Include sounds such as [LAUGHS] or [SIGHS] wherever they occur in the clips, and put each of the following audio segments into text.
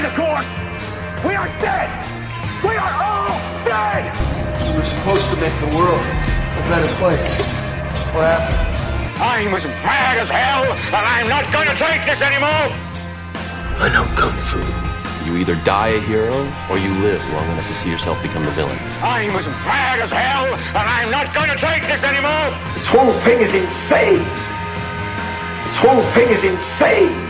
stay the course. We are dead. We are all dead. We were supposed to make the world a better place. What happened? I'm as mad as hell, and I'm not going to take this anymore. I know kung fu. You either die a hero or you live long enough to see yourself become a villain. I'm as mad as hell, and I'm not going to take this anymore. This whole thing is insane. This whole thing is insane.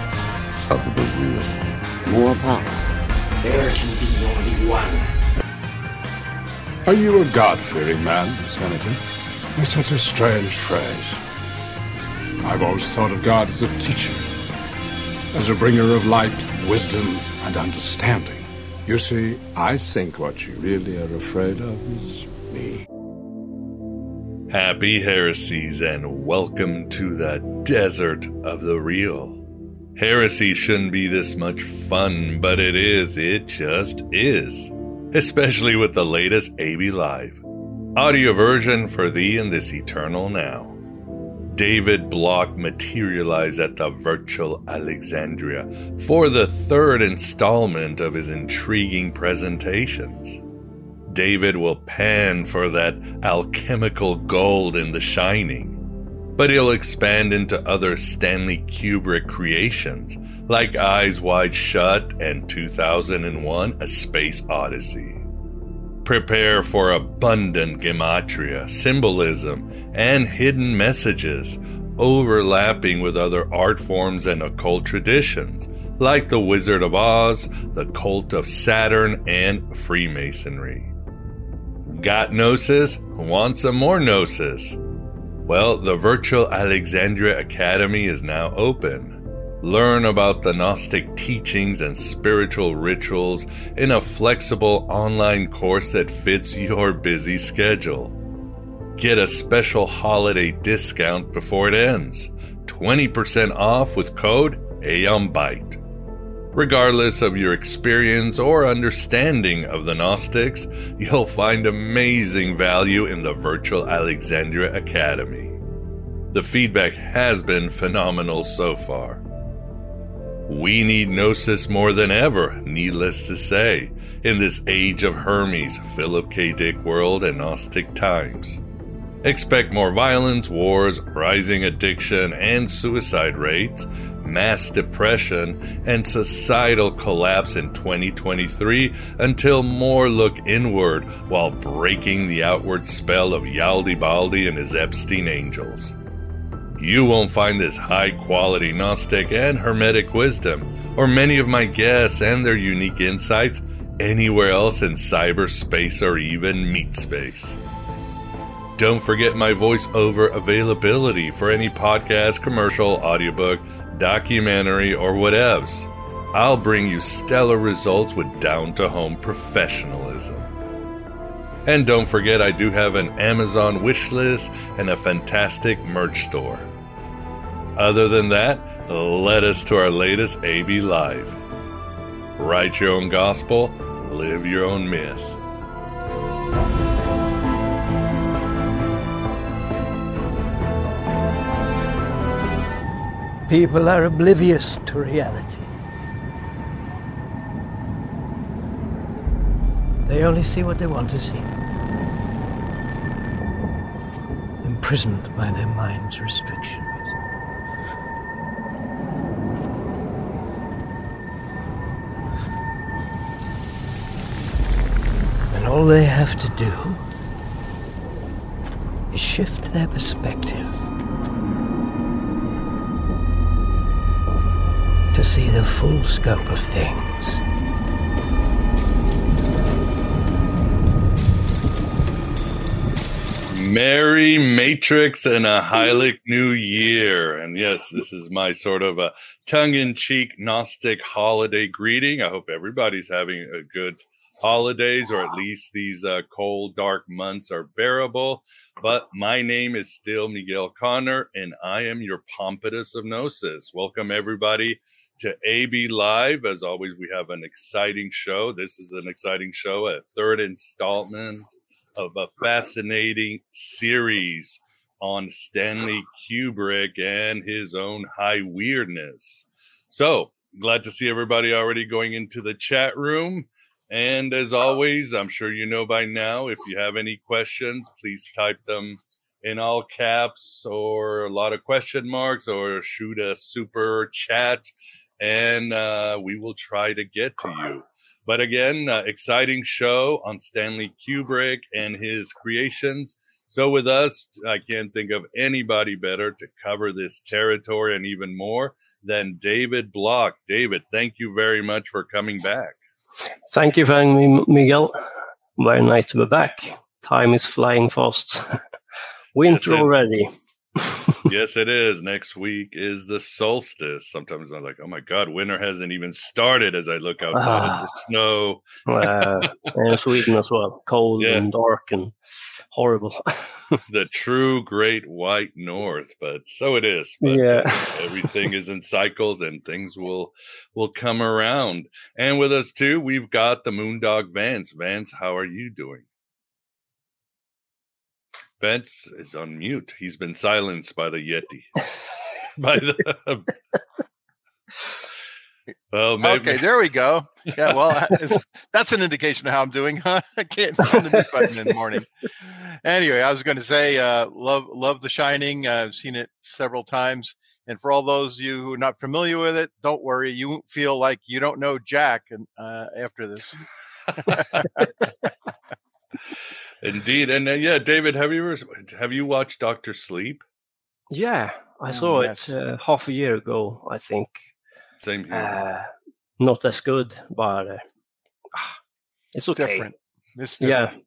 of the real. More power. There can be only one. Are you a God-fearing man, Senator? It's such a strange phrase. I've always thought of God as a teacher, as a bringer of light, wisdom, and understanding. You see, I think what you really are afraid of is me. Happy heresies and welcome to the desert of the real. Heresy shouldn't be this much fun, but it is. It just is. Especially with the latest AB Live. Audio version for thee in this eternal now. David Block materialized at the virtual Alexandria for the third installment of his intriguing presentations. David will pan for that alchemical gold in The Shining, but he'll expand into other Stanley Kubrick creations like Eyes Wide Shut and 2001 A Space Odyssey. Prepare for abundant gematria, symbolism, and hidden messages overlapping with other art forms and occult traditions like the Wizard of Oz, the Cult of Saturn, and Freemasonry. Got gnosis? Want some more gnosis? Well, the virtual Alexandria Academy is now open. Learn about the Gnostic teachings and spiritual rituals in a flexible online course that fits your busy schedule. Get a special holiday discount before it ends 20% off with code AEONBYTE. Regardless of your experience or understanding of the Gnostics, you'll find amazing value in the virtual Alexandria Academy. The feedback has been phenomenal so far. We need Gnosis more than ever, needless to say, in this age of Hermes, Philip K. Dick world, and Gnostic times. Expect more violence, wars, rising addiction and suicide rates, mass depression, and societal collapse in 2023 until more look inward while breaking the outward spell of Yaldabaoth and his Epstein angels. You won't find this high quality Gnostic and Hermetic wisdom, or many of my guests and their unique insights, anywhere else in cyberspace or even meat space. Don't forget my voiceover availability for any podcast, commercial, audiobook, documentary, or whatevs. I'll bring you stellar results with down to home professionalism. And don't forget, I do have an Amazon wish list and a fantastic merch store. Other than that, let us to our latest AB Live. Write your own gospel, live your own myth. People are oblivious to reality. They only see what they want to see. Imprisoned by their mind's restrictions. And all they have to do is shift their perspective to see the full scope of things. Merry Matrix and a Hylic New Year. And yes, this is my sort of a tongue in cheek Gnostic holiday greeting. I hope everybody's having a good holidays, or at least these uh, cold, dark months are bearable. But my name is still Miguel Conner, and I am your Pompatus of Gnosis. Welcome, everybody, to AB Live. As always, we have an exciting show. This is an exciting show, a third installment of a fascinating series on Stanley Kubrick and his own high weirdness. So, glad to see everybody already going into the chat room. And as always, I'm sure you know by now, if you have any questions, please type them in all caps or a lot of question marks or shoot a super chat and uh, we will try to get to you. But again, uh, exciting show on Stanley Kubrick and his creations. So, with us, I can't think of anybody better to cover this territory and even more than David Block. David, thank you very much for coming back. Thank you for having me, Miguel. Very nice to be back. Time is flying fast. [LAUGHS] Winter already. Yes, it is. Next week is the solstice. Sometimes I'm like, oh my God, winter hasn't even started as I look outside at the snow. uh, and Sweden as well. Cold yeah. and dark and horrible. [LAUGHS] the true great white north, but so it is. But yeah. everything is in cycles and things will will come around. And with us too, we've got the Moondog Vance. Vance, how are you doing? Vance is on mute. He's been silenced by the Yeti. [LAUGHS] by the. Well, maybe. okay, there we go. Yeah, well, [LAUGHS] that's an indication of how I'm doing. Huh? I can't [LAUGHS] find the mute button in the morning. Anyway, I was going to say, uh, love, love The Shining. Uh, I've seen it several times, and for all those of you who are not familiar with it, don't worry. You won't feel like you don't know Jack and, uh, after this. Indeed, and uh, yeah, David, have you ever have you watched Doctor Sleep? Yeah, I oh, saw yes. it uh, half a year ago. I think. Same here. Uh, not as good, but uh, it's okay. Different. It's different. Yeah.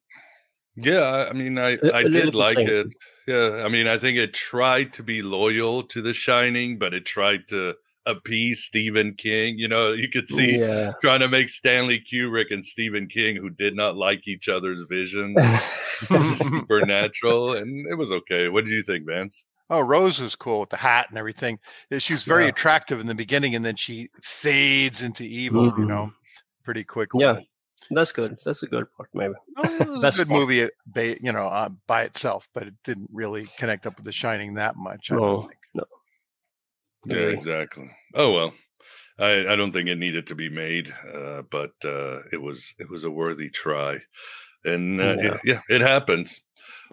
Yeah, I mean, I I did like it. Yeah, I mean, I think it tried to be loyal to The Shining, but it tried to appease Stephen King. You know, you could see yeah. trying to make Stanley Kubrick and Stephen King, who did not like each other's vision, [LAUGHS] [LAUGHS] supernatural, and it was okay. What did you think, Vance? Oh, Rose was cool with the hat and everything. She was very yeah. attractive in the beginning, and then she fades into evil. Mm-hmm. You know, pretty quickly. Yeah, that's good. That's a good part, maybe. Oh, it was a good part. movie, you know, uh, by itself, but it didn't really connect up with The Shining that much. I no, Yeah, exactly. Oh well, I, I don't think it needed to be made, uh, but uh, it was it was a worthy try, and uh, yeah. It, yeah, it happens.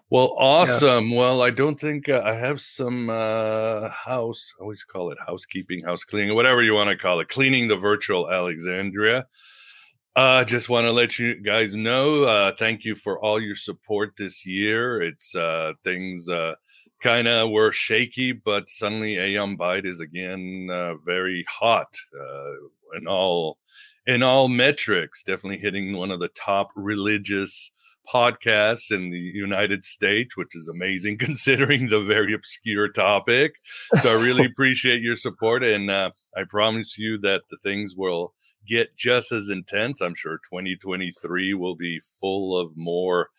Well, awesome. Yeah. Well, I don't think uh, I have some uh, house. I always call it housekeeping, house cleaning, whatever you want to call it, cleaning the virtual Alexandria. I uh, just want to let you guys know. Uh, thank you for all your support this year. It's uh, things uh, kind of were shaky, but suddenly Aeon Byte is again uh, very hot uh, in all in all metrics. Definitely hitting one of the top religious podcasts in the United States, which is amazing [LAUGHS] considering the very obscure topic. So I really [LAUGHS] appreciate your support, and uh, I promise you that the things will get just as intense. I'm sure 2023 will be full of more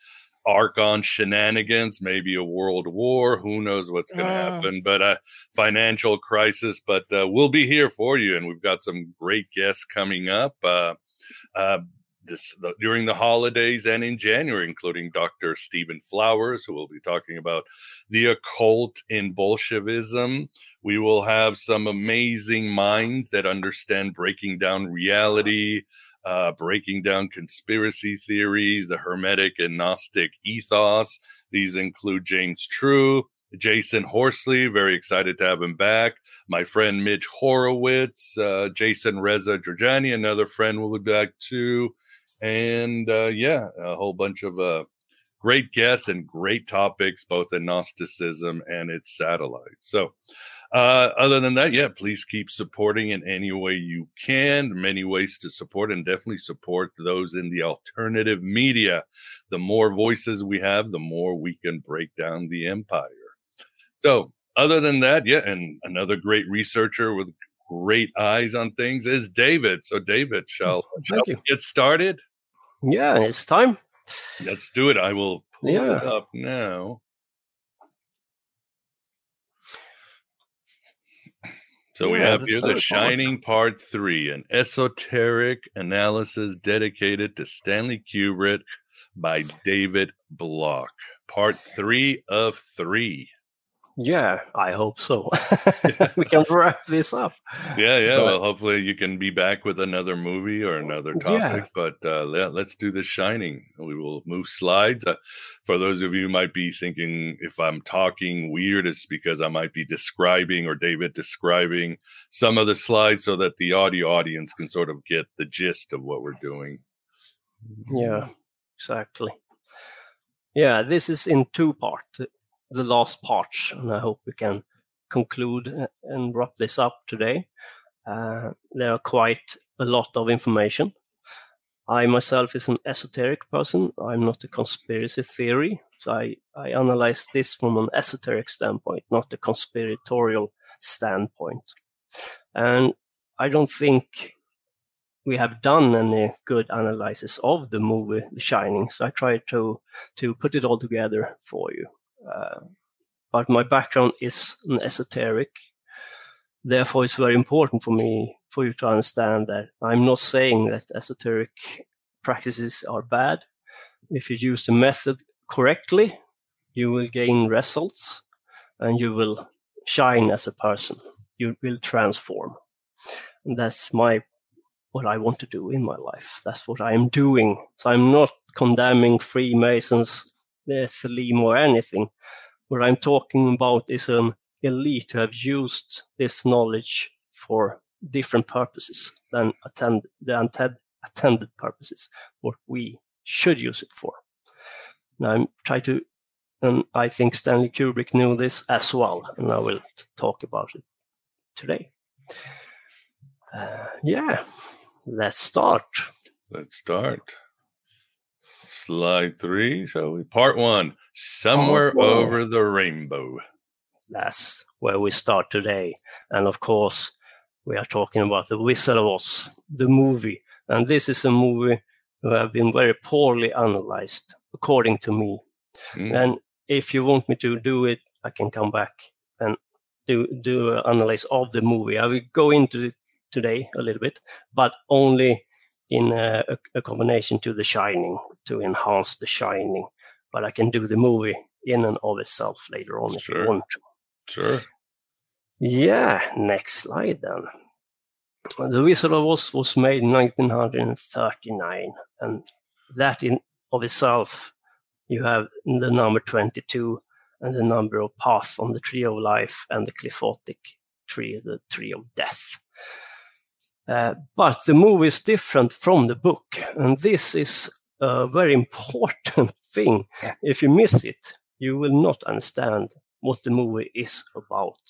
Archon shenanigans, maybe a world war. Who knows what's going to uh. happen? But a financial crisis. But uh, we'll be here for you, and we've got some great guests coming up. Uh, uh this the, during the holidays and in January, including Dr. Stephen Flowers, who will be talking about the occult in Bolshevism. We will have some amazing minds that understand breaking down reality, uh, breaking down conspiracy theories, the Hermetic and Gnostic ethos. These include James True, Jasun Horsley, very excited to have him back. My friend Mitch Horowitz, uh, Jason Reza Jorjani, another friend will be back too. And uh, yeah, a whole bunch of uh, great guests and great topics, both in Gnosticism and its satellites. So, uh, other than that, yeah, please keep supporting in any way you can. Many ways to support, and definitely support those in the alternative media. The more voices we have, the more we can break down the empire. So, other than that, yeah, and another great researcher with great eyes on things is David. So, David, shall, shall we get started? Yeah, it's time. Let's do it. I will pull Yeah. it up now. So we have here The Shining Part 3, an esoteric analysis dedicated to Stanley Kubrick by David Block. Part 3 of 3. Yeah, I hope so. [LAUGHS] [LAUGHS] we can wrap this up. Yeah, yeah. But- well, hopefully you can be back with another movie or another topic. But uh, yeah, let's do The Shining. We will move slides. Uh, for those of you who might be thinking if I'm talking weird, it's because I might be describing or David describing some of the slides so that the audio audience can sort of get the gist of what we're doing. Yeah, exactly. Yeah, this is in two parts, the last part, and I hope we can conclude uh, and wrap this up today. Uh, there are quite a lot of information. I myself is an esoteric person. I'm not a conspiracy theory, so I, I analyze this from an esoteric standpoint, not a conspiratorial standpoint. And I don't think we have done any good analysis of the movie The Shining, so I tried to to put it all together for you. Uh, but my background is an esoteric, therefore it's very important for me for you to understand that I'm not saying that esoteric practices are bad. If you use the method correctly, you will gain results and you will shine as a person. You will transform. And that's my what I want to do in my life. That's what I am doing. So I'm not condemning Freemasons, the Thelema, or anything. What I'm talking about is an elite who have used this knowledge for different purposes than attend the attend, attended purposes, what we should use it for. And I'm trying to, and I think Stanley Kubrick knew this as well, and I will talk about it today. Uh, yeah, let's start. Let's start. Slide three, shall we? Part one Somewhere one. over the rainbow. That's where we start today. And of course, we are talking about The Wizard of Oz, the movie. And this is a movie that have been very poorly analyzed, according to me. Mm. And if you want me to do it, I can come back and do do an analysis of the movie. I will go into it today a little bit, but only in a, a, combination to The Shining to enhance The Shining. But I can do the movie in and of itself later on if Sure. you want to. Sure. Yeah, next slide then. The Wizard of Oz was made in 1939, and that in of itself, you have the number 22 and the number of path on the tree of life and the qliphothic tree, the tree of death. Uh, but the movie is different from the book, and this is a very important [LAUGHS] thing. If you miss it, you will not understand what the movie is about.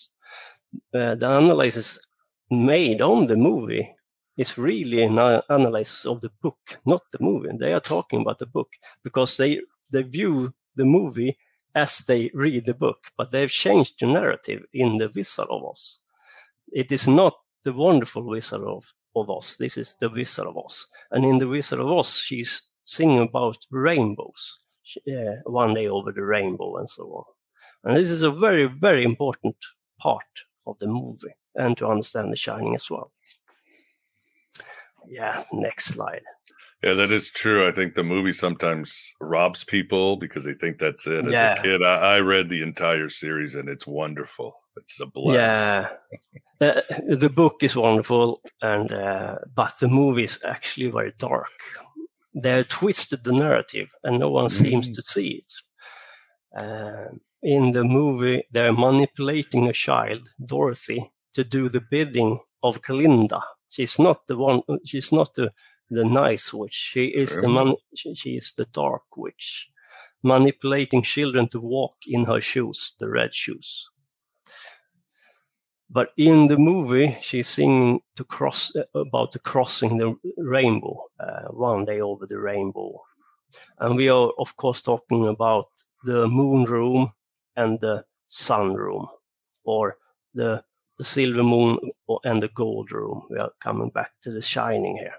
Uh, the analysis made on the movie is really an analysis of the book, not the movie. They are talking about the book because they they view the movie as they read the book, but they've changed the narrative in the Wizard of Oz. It is not the wonderful Wizard of, of Oz. This is the Wizard of Oz, and in the Wizard of Oz, she's singing about rainbows, She- uh, one day over the rainbow, and so on. And this is a very, very important part of the movie and to understand The Shining as well. Yeah, next slide. Yeah, that is true. I think the movie sometimes robs people because they think that's it. As Yeah. a kid, I, I read the entire series and it's wonderful. It's a blast. Yeah, the, the book is wonderful, and uh, but the movie is actually very dark. They twisted the narrative, and no one seems Mm. to see it. Uh, in the movie, they're manipulating a child, Dorothy, to do the bidding of Glinda. She's not the one. She's not the the nice witch. She is the man. She, she is the dark witch. manipulating children to walk in her shoes, the red shoes. But in the movie, she's singing to cross about the crossing the rainbow, uh, one day over the rainbow, and we are of course talking about the moon room and the sun room, or the the silver moon and the gold room. We are coming back to the shining here,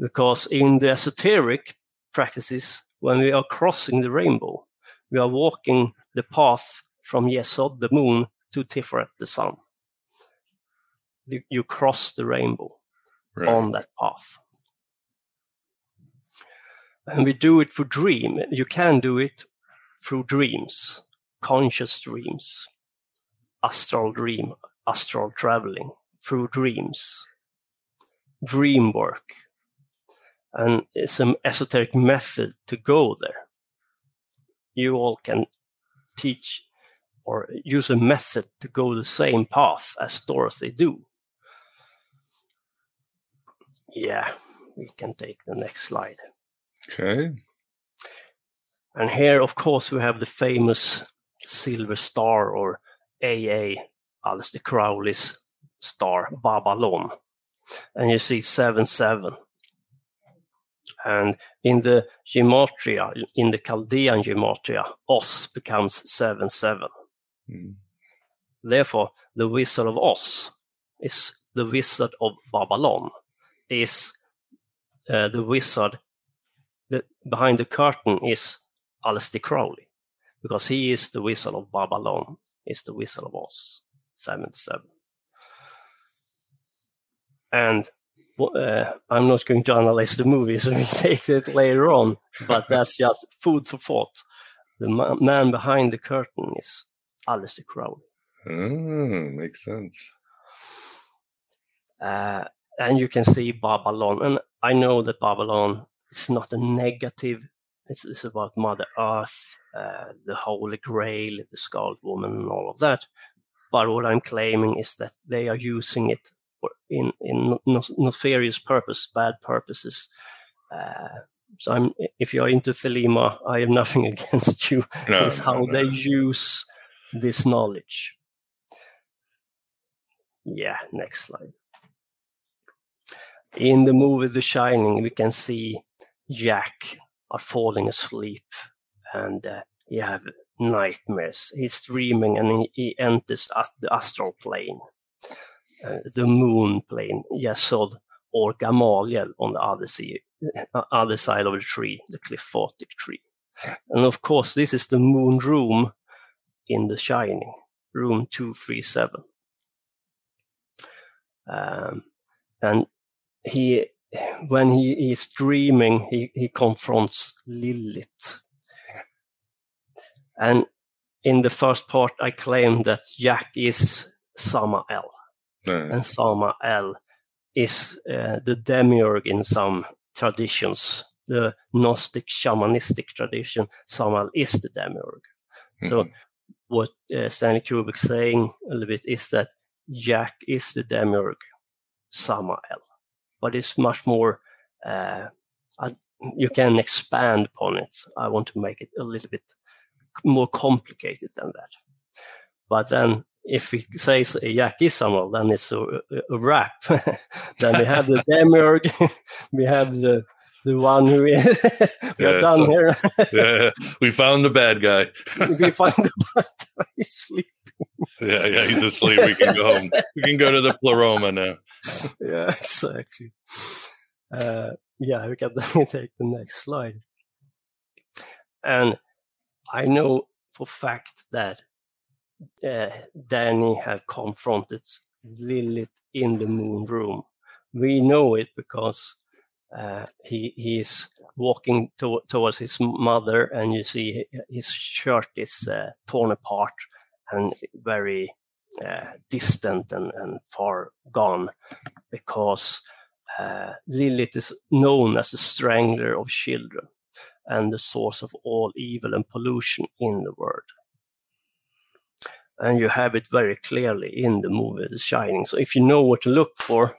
because in the esoteric practices, when we are crossing the rainbow, we are walking the path from Yesod, the moon, to Tiferet, the sun you, you cross the rainbow right. on that path. And we do it for dream. You can do it through dreams, conscious dreams, astral dream, astral traveling, through dreams, dream work. And it's an esoteric method to go there. You all can teach or use a method to go the same path as Dorothy do. Yeah, we can take the next slide. Okay. And here, of course, we have the famous silver star or AA, Aleister Crowley's star, Babylon. And you see 7 7. And in the gematria, in the Chaldean gematria, Oz becomes 7 7. Mm. Therefore, the Wizard of Oz is the Wizard of Babylon is uh, the wizard. The, behind the curtain is Aleister Crowley, because he is the wizard of Babylon, is the wizard of Oz, 77. And uh, I'm not going to analyze the movie, so [LAUGHS] we take it later on, but that's just food for thought. The ma- man behind the curtain is Aleister Crowley. Oh, makes sense. Uh, and you can see Babylon. And I know that Babylon is not a negative. It's, it's about Mother Earth, uh, the Holy Grail, the Scarlet Woman, and all of that. But what I'm claiming is that they are using it for in in nefarious purpose, bad purposes. Uh, so I'm, if you're into Thelema, I have nothing [LAUGHS] against you. No, it's how no, no. they use this knowledge. Yeah, next slide. In the movie The Shining, we can see Jack are falling asleep and uh, he have nightmares. He's dreaming and he, he enters the astral plane, uh, the moon plane, Yesod or Gamaliel on the other, sea, uh, other side of the tree, the Qliphothic tree. And of course, this is the moon room in The Shining, room 237. Um, and he when he is dreaming, he, he confronts Lilith. And in the first part, I claim that Jack is Samael. Mm. And Samael is uh, the demiurge in some traditions. The Gnostic shamanistic tradition, Samael is the demiurge. Mm-hmm. So what uh, Stanley Kubrick saying a little bit is that Jack is the demiurge, Samael but it's much more. Uh, I, you can expand upon it. I want to make it a little bit more complicated than that. But then, if we say Jack is Samael, then it's a, a, wrap. [LAUGHS] then we have the demiurge, [LAUGHS] we have the the one who [LAUGHS] we are done here. [LAUGHS] yeah, we found the bad guy. [LAUGHS] we find the bad guy. He's sleeping. Yeah, yeah, he's asleep. We can go home. We can go to the pleroma now. yeah, exactly. Uh, yeah, we can take the next slide. And I know for fact that uh, Danny have confronted Lilith in the moon room. We know it because uh, he he is walking to, towards his mother, and you see his shirt is uh, torn apart and very uh, distant and, and, far gone, because uh, Lilith is known as the strangler of children and the source of all evil and pollution in the world. And you have it very clearly in the movie The Shining. So if you know what to look for,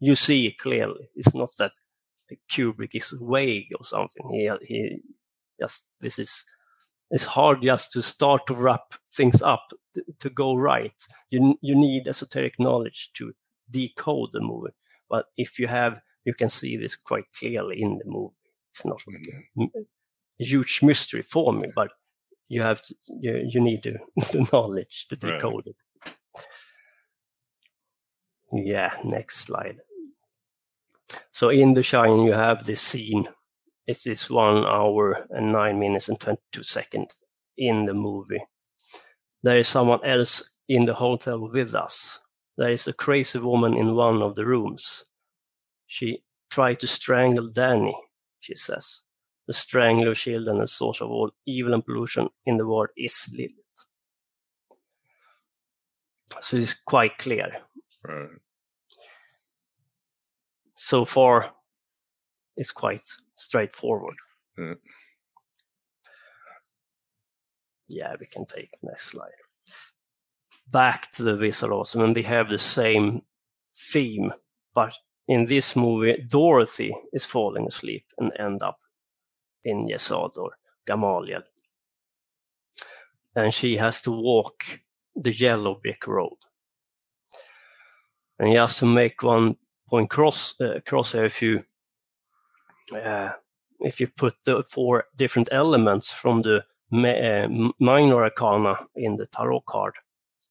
you see it clearly. It's not that Kubrick is vague or something. He he just this is it's hard just to start to wrap things up to, to go right. You you need esoteric knowledge to decode the movie. But if you have, you can see this quite clearly in the movie. It's not like a, mm-hmm. a huge mystery for me, but you have to, you, you need to, [LAUGHS] the knowledge to decode right. it. Yeah, next slide. So in The Shining, you have this scene. It is this one hour and nine minutes and 22 seconds in the movie. There is someone else in the hotel with us. There is a crazy woman in one of the rooms. She tried to strangle Danny, she says. The strangler of children and source of all evil and pollution in the world is Lilith. So it's quite clear. Right. So far, it's quite straightforward. Yeah. yeah, we can take next slide back to the Wizard Oz, and they have the same theme, but in this movie, Dorothy is falling asleep and end up in Yesod or Gamaliel. And she has to walk the yellow brick road. And just to make one point cross, uh, cross here, if you uh, if you put the four different elements from the uh, minor arcana in the tarot card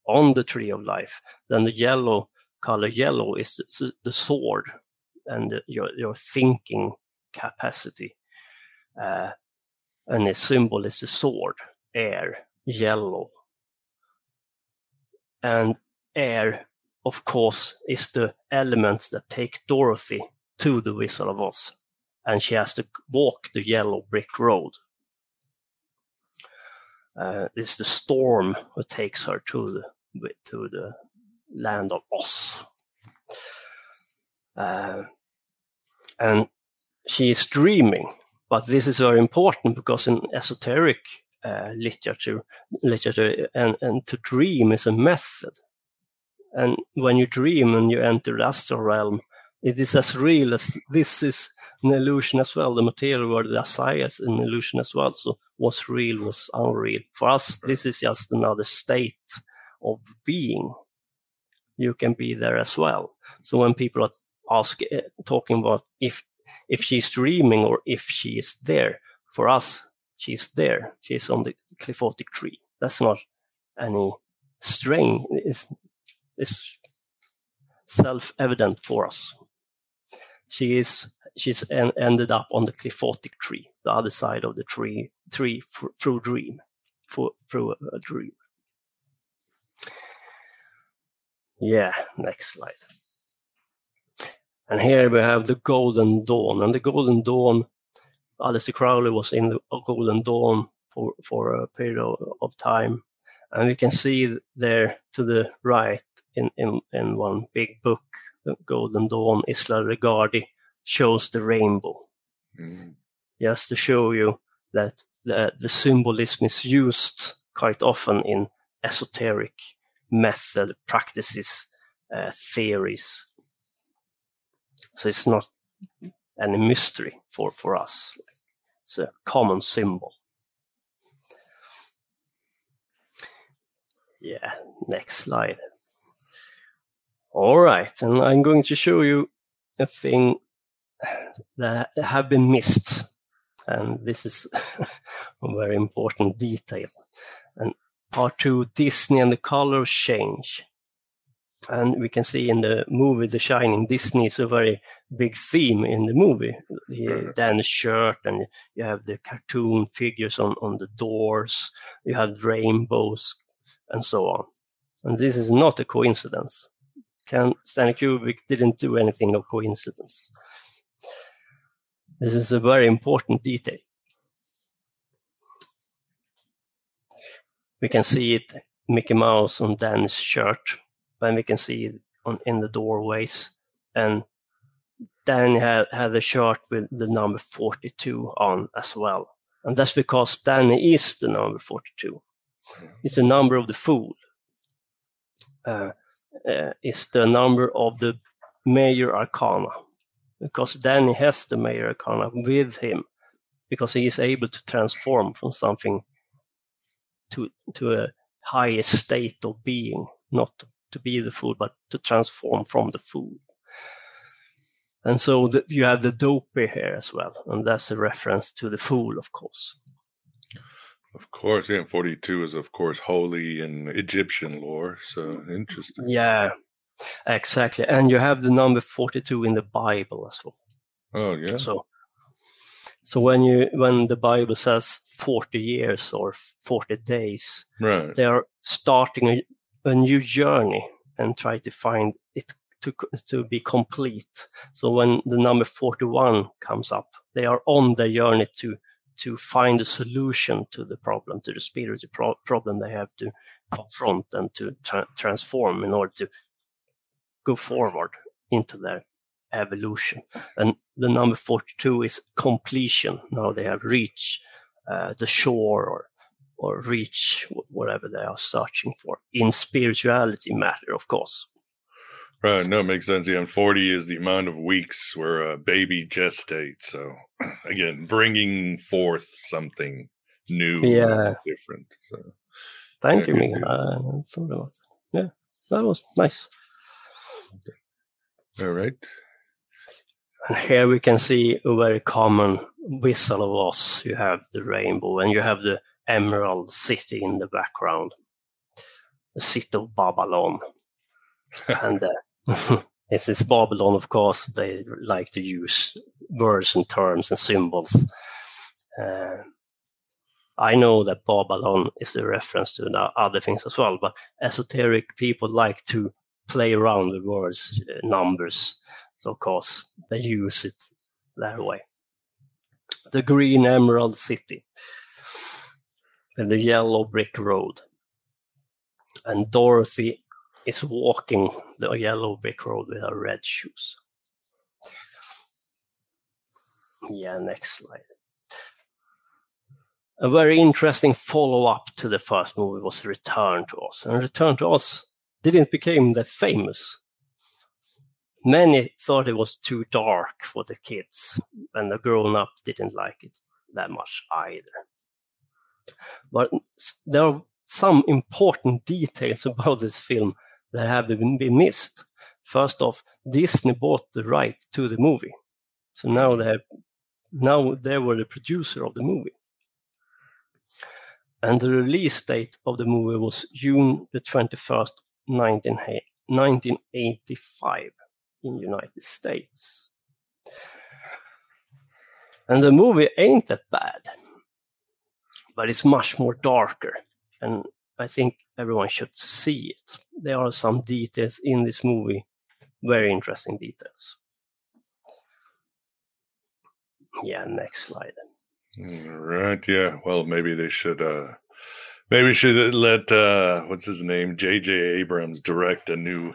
on the tree of life, then the yellow color yellow is the sword and your, your thinking capacity. Uh, and the symbol is the sword, air, yellow. And air, of course, is the elements that take Dorothy to the Wizard of Oz. And she has to walk the yellow brick road. Uh, it's the storm that takes her to the to the land of Oz. Uh, and she is dreaming, but this is very important because in esoteric uh, literature, literature and, and to dream is a method. And when you dream and you enter the astral realm, it is as real as this is an illusion as well. The material world, the Assiah is an illusion as well. So what's real was unreal. For us, this is just another state of being, you can be there as well. So when people are ask, uh, talking about if if she's dreaming or if she is there, for us, she's there. She's on the qliphothic tree. That's not any strain. It's, it's self-evident for us. She is she's en- ended up on the qliphothic tree, the other side of the tree, tree f- through dream, for, through a, a dream. Yeah, next slide. And here we have the Golden Dawn. And the Golden Dawn, Aleister Crowley was in the Golden Dawn for, for a period of time. And you can see there to the right in, in, in one big book, the Golden Dawn, Israel Regardie shows the rainbow. Mm. Just to show you that the, the symbolism is used quite often in esoteric method, practices, uh, theories. So it's not any mystery for, for us. It's a common symbol. Yeah, next slide. All right, and I'm going to show you a thing that have been missed. And this is [LAUGHS] a very important detail. And part two, Disney and the colors change. And we can see in the movie The Shining, Disney is a very big theme in the movie. The mm-hmm. Dan's shirt, and you have the cartoon figures on, on the doors, you have rainbows, and so on. And this is not a coincidence. Can, Stanley Kubrick didn't do anything of coincidence. This is a very important detail. we can see it Mickey Mouse on Dan's shirt, and we can see it on in the doorways. And Dan had, had a shirt with the number 42 on as well. And that's because Dan is the number 42. It's the number of the fool. Uh, uh, it's the number of the major arcana. Because Danny has the major arcana with him, because he is able to transform from something to to a higher state of being, not to be the fool, but to transform from the fool. And so the, you have the dopey here as well, and that's a reference to the fool, of course. Of course, yeah. Forty-two is, of course, holy in Egyptian lore. So interesting. Yeah, exactly. And you have the number forty-two in the Bible as well. Oh yeah. So, so when you when the Bible says forty years or forty days, right, they are starting a, a new journey and try to find it to to be complete. So when the number forty-one comes up, they are on the journey to to find a solution to the problem, to the spiritual pro- problem they have to confront and to tra- transform in order to go forward into their evolution. And the number 42 is completion. Now they have reached uh, the shore or or reach whatever they are searching for in spirituality matter, of course. Right. No, it makes sense. Yeah, and 40 is the amount of weeks where a baby gestates. So, [CLEARS THROAT] again, bringing forth something new, yeah, different. So, thank yeah, you. Uh. Yeah, that was nice. Okay. All right. And here we can see a very common whistle of Oz. You have the rainbow and you have the Emerald City in the background, the city of Babylon. [LAUGHS] and uh, [LAUGHS] this is Babylon, of course. They like to use words and terms and symbols. Uh, I know that Babylon is a reference to other things as well, but esoteric people like to play around with words, uh, numbers. So, of course, they use it that way. The Green Emerald City and the yellow brick road. And Dorothy is walking the yellow brick road with her red shoes. Yeah, next slide. A very interesting follow up to the first movie was Return to Oz. And Return to Oz didn't become that famous. Many thought it was too dark for the kids, and the grown up didn't like it that much either. But there are some important details [LAUGHS] about this film that have been missed. First off, Disney bought the right to the movie, so now they now they were the producer of the movie. And the release date of the movie was June the 21st, 19, 1985 in United States. And the movie ain't that bad but it's much more darker. And I think everyone should see it. There are some details in this movie, very interesting details. Yeah, next slide. Right. Yeah. Well, maybe they should. uh Maybe should let uh what's his name, J.J. Abrams, direct a new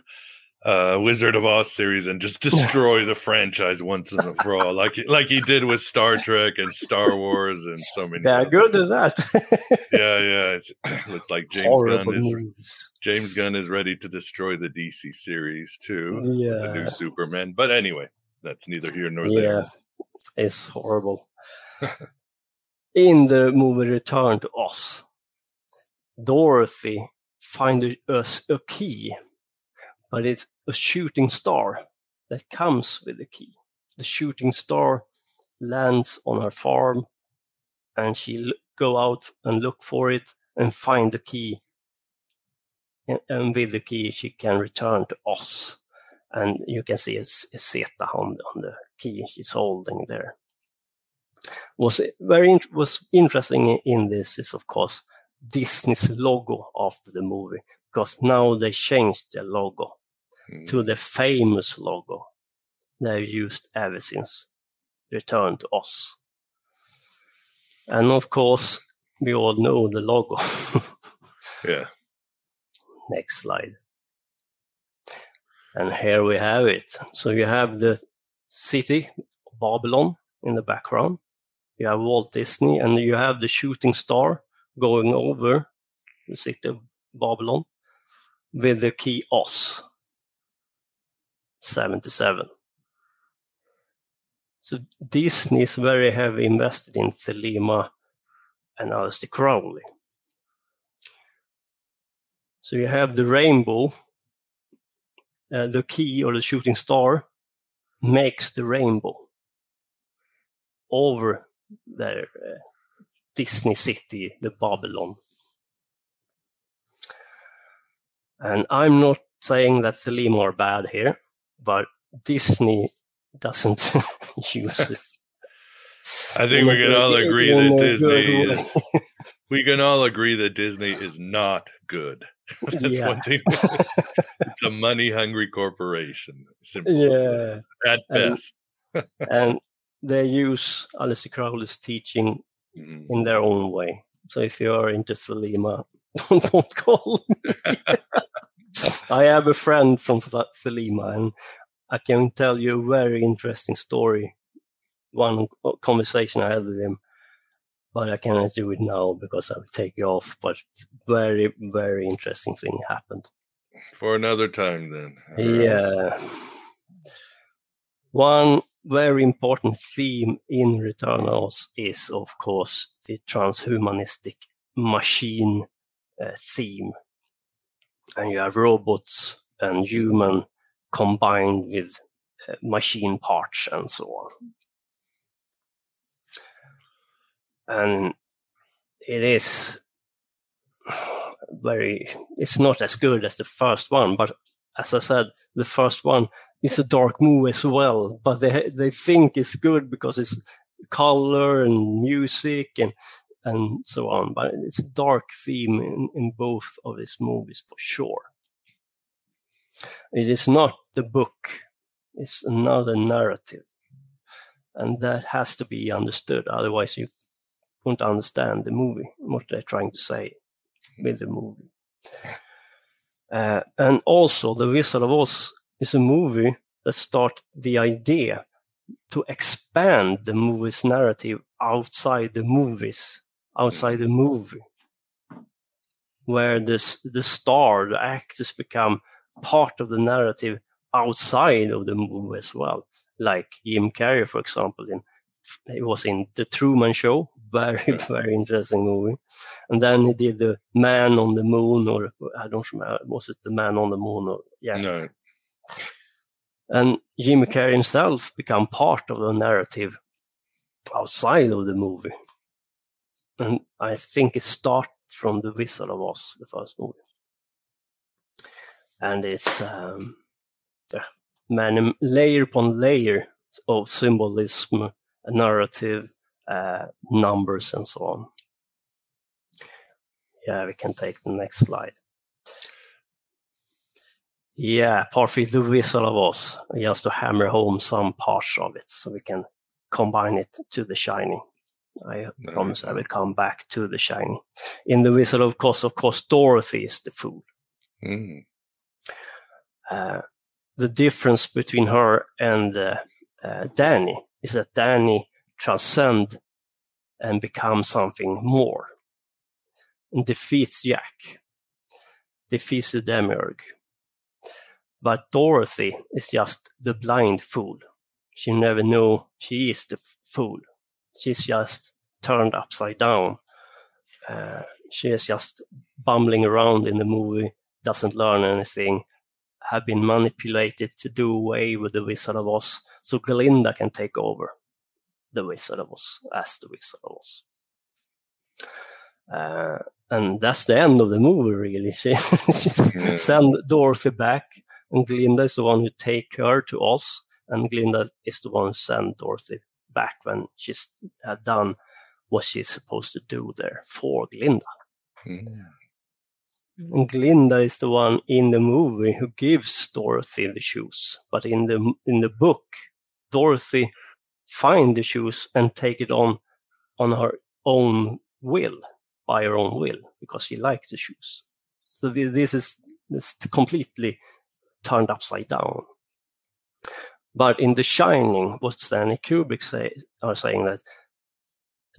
uh, Wizard of Oz series and just destroy the franchise once and [LAUGHS] for all, like like he did with Star Trek and Star Wars and so many. Yeah, good at that. [LAUGHS] yeah, yeah. It's [CLEARS THROAT] looks like James Horrible Gunn is moves. James Gunn is ready to destroy the DC series too. Yeah, the new Superman. But anyway, that's neither here nor yeah, there. It's horrible. In the movie Return to Oz, Dorothy finds a, a, a key but it's a shooting star that comes with the key. The shooting star lands on her farm and she go out and look for it and find the key. And, and with the key, she can return to Oz. And you can see a, a Zeta on, on the key she's holding there. Was very was interesting in this is of course Disney's logo after the movie because now they changed their logo to the famous logo they've used ever since Return to Oz. And of course, we all know the logo. [LAUGHS] yeah. Next slide. And here we have it. So you have the city, Babylon, in the background. You have Walt Disney, and you have the shooting star going over the city of Babylon with the key Oz 77. So Disney is very heavy invested in Thelema and Aleister Crowley. So you have the rainbow, uh, the key or the shooting star makes the rainbow over their uh, Disney city, the Babylon. And I'm not saying that Thelema are bad here, but Disney doesn't [LAUGHS] use it. I think we can all agree that Disney is, [LAUGHS] we can all agree that Disney is not good. [LAUGHS] That's Yeah. one thing. it's a money hungry corporation. Simple. Yeah. At And- best. and they use Aleister Crowley's teaching Mm. in their own way. So if you are into Thelema, don't call me. I have a friend from Th- Thelema, and I can tell you a very interesting story. One conversation I had with him, but I cannot do it now because I will take you off. But very, very interesting thing happened. For another time then. Right. Yeah. One very important theme in Return to Oz is, of course, the transhumanistic machine uh, theme. And you have robots and human combined with uh, machine parts and so on. And it is [SIGHS] very, it's not as good as the first one, but as I said, the first one is a dark movie as well, but they they think it's good because it's color and music and and so on. But it's a dark theme in, in both of these movies for sure. It is not the book; it's another narrative, and that has to be understood. Otherwise, you won't understand the movie what they're trying to say with the movie. Uh, and also, The Wizard of Oz is a movie that started the idea to expand the movie's narrative outside the movies, outside the movie, where this, the star, the actors become part of the narrative outside of the movie as well. Like Jim Carrey, for example, in he was in The Truman Show, [LAUGHS] very, very interesting movie. And then he did The Man on the Moon, or I don't remember, was it The Man on the Moon? Or, yeah. No. And Jimmy Carrey himself become part of the narrative outside of the movie. And I think it starts from The Wizard of Oz, the first movie. And it's um, many layer upon layer of symbolism, narrative, uh, numbers, and so on. Yeah, we can take the next slide. Yeah, part three, The Wizard of Oz, just to hammer home some parts of it so we can combine it to The Shining. I promise I will come back to The Shining. In The Wizard of Oz, of course, Dorothy is the fool. Mm. Uh, the difference between her and uh, uh, Danny is that Danny transcends and becomes something more and defeats Jack, defeats the demiurge. But Dorothy is just the blind fool. She never knew she is the fool. She's just turned upside down. Uh, she is just bumbling around in the movie, doesn't learn anything, have been manipulated to do away with the Wizard of Oz, so Glinda can take over the Wizard of Oz as the Wizard of Oz. Uh, and that's the end of the movie, really. [LAUGHS] She, Yeah. send Dorothy back, and Glinda is the one who take her to Oz, and Glinda is the one who send Dorothy back when she's had done what she's supposed to do there for Glinda. Mm. And Glinda is the one in the movie who gives Dorothy the shoes. But in the in the book, Dorothy find the shoes and take it on on her own will, by her own will, because she likes the shoes. So thi- this is this completely turned upside down. But in The Shining, what Stanley Kubrick say are saying that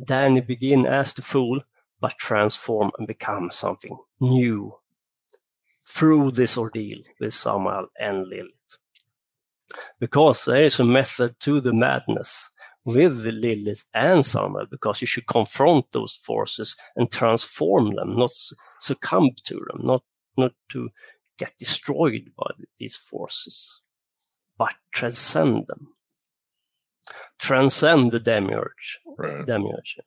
Danny begin as the fool, but transform and become something new through this ordeal with Samael and Lilith. Because there is a method to the madness with the Lilith and Samael, because you should confront those forces and transform them, not succumb to them, not not to get destroyed by these forces, but transcend them. Transcend the demiurge, Right. demiurge,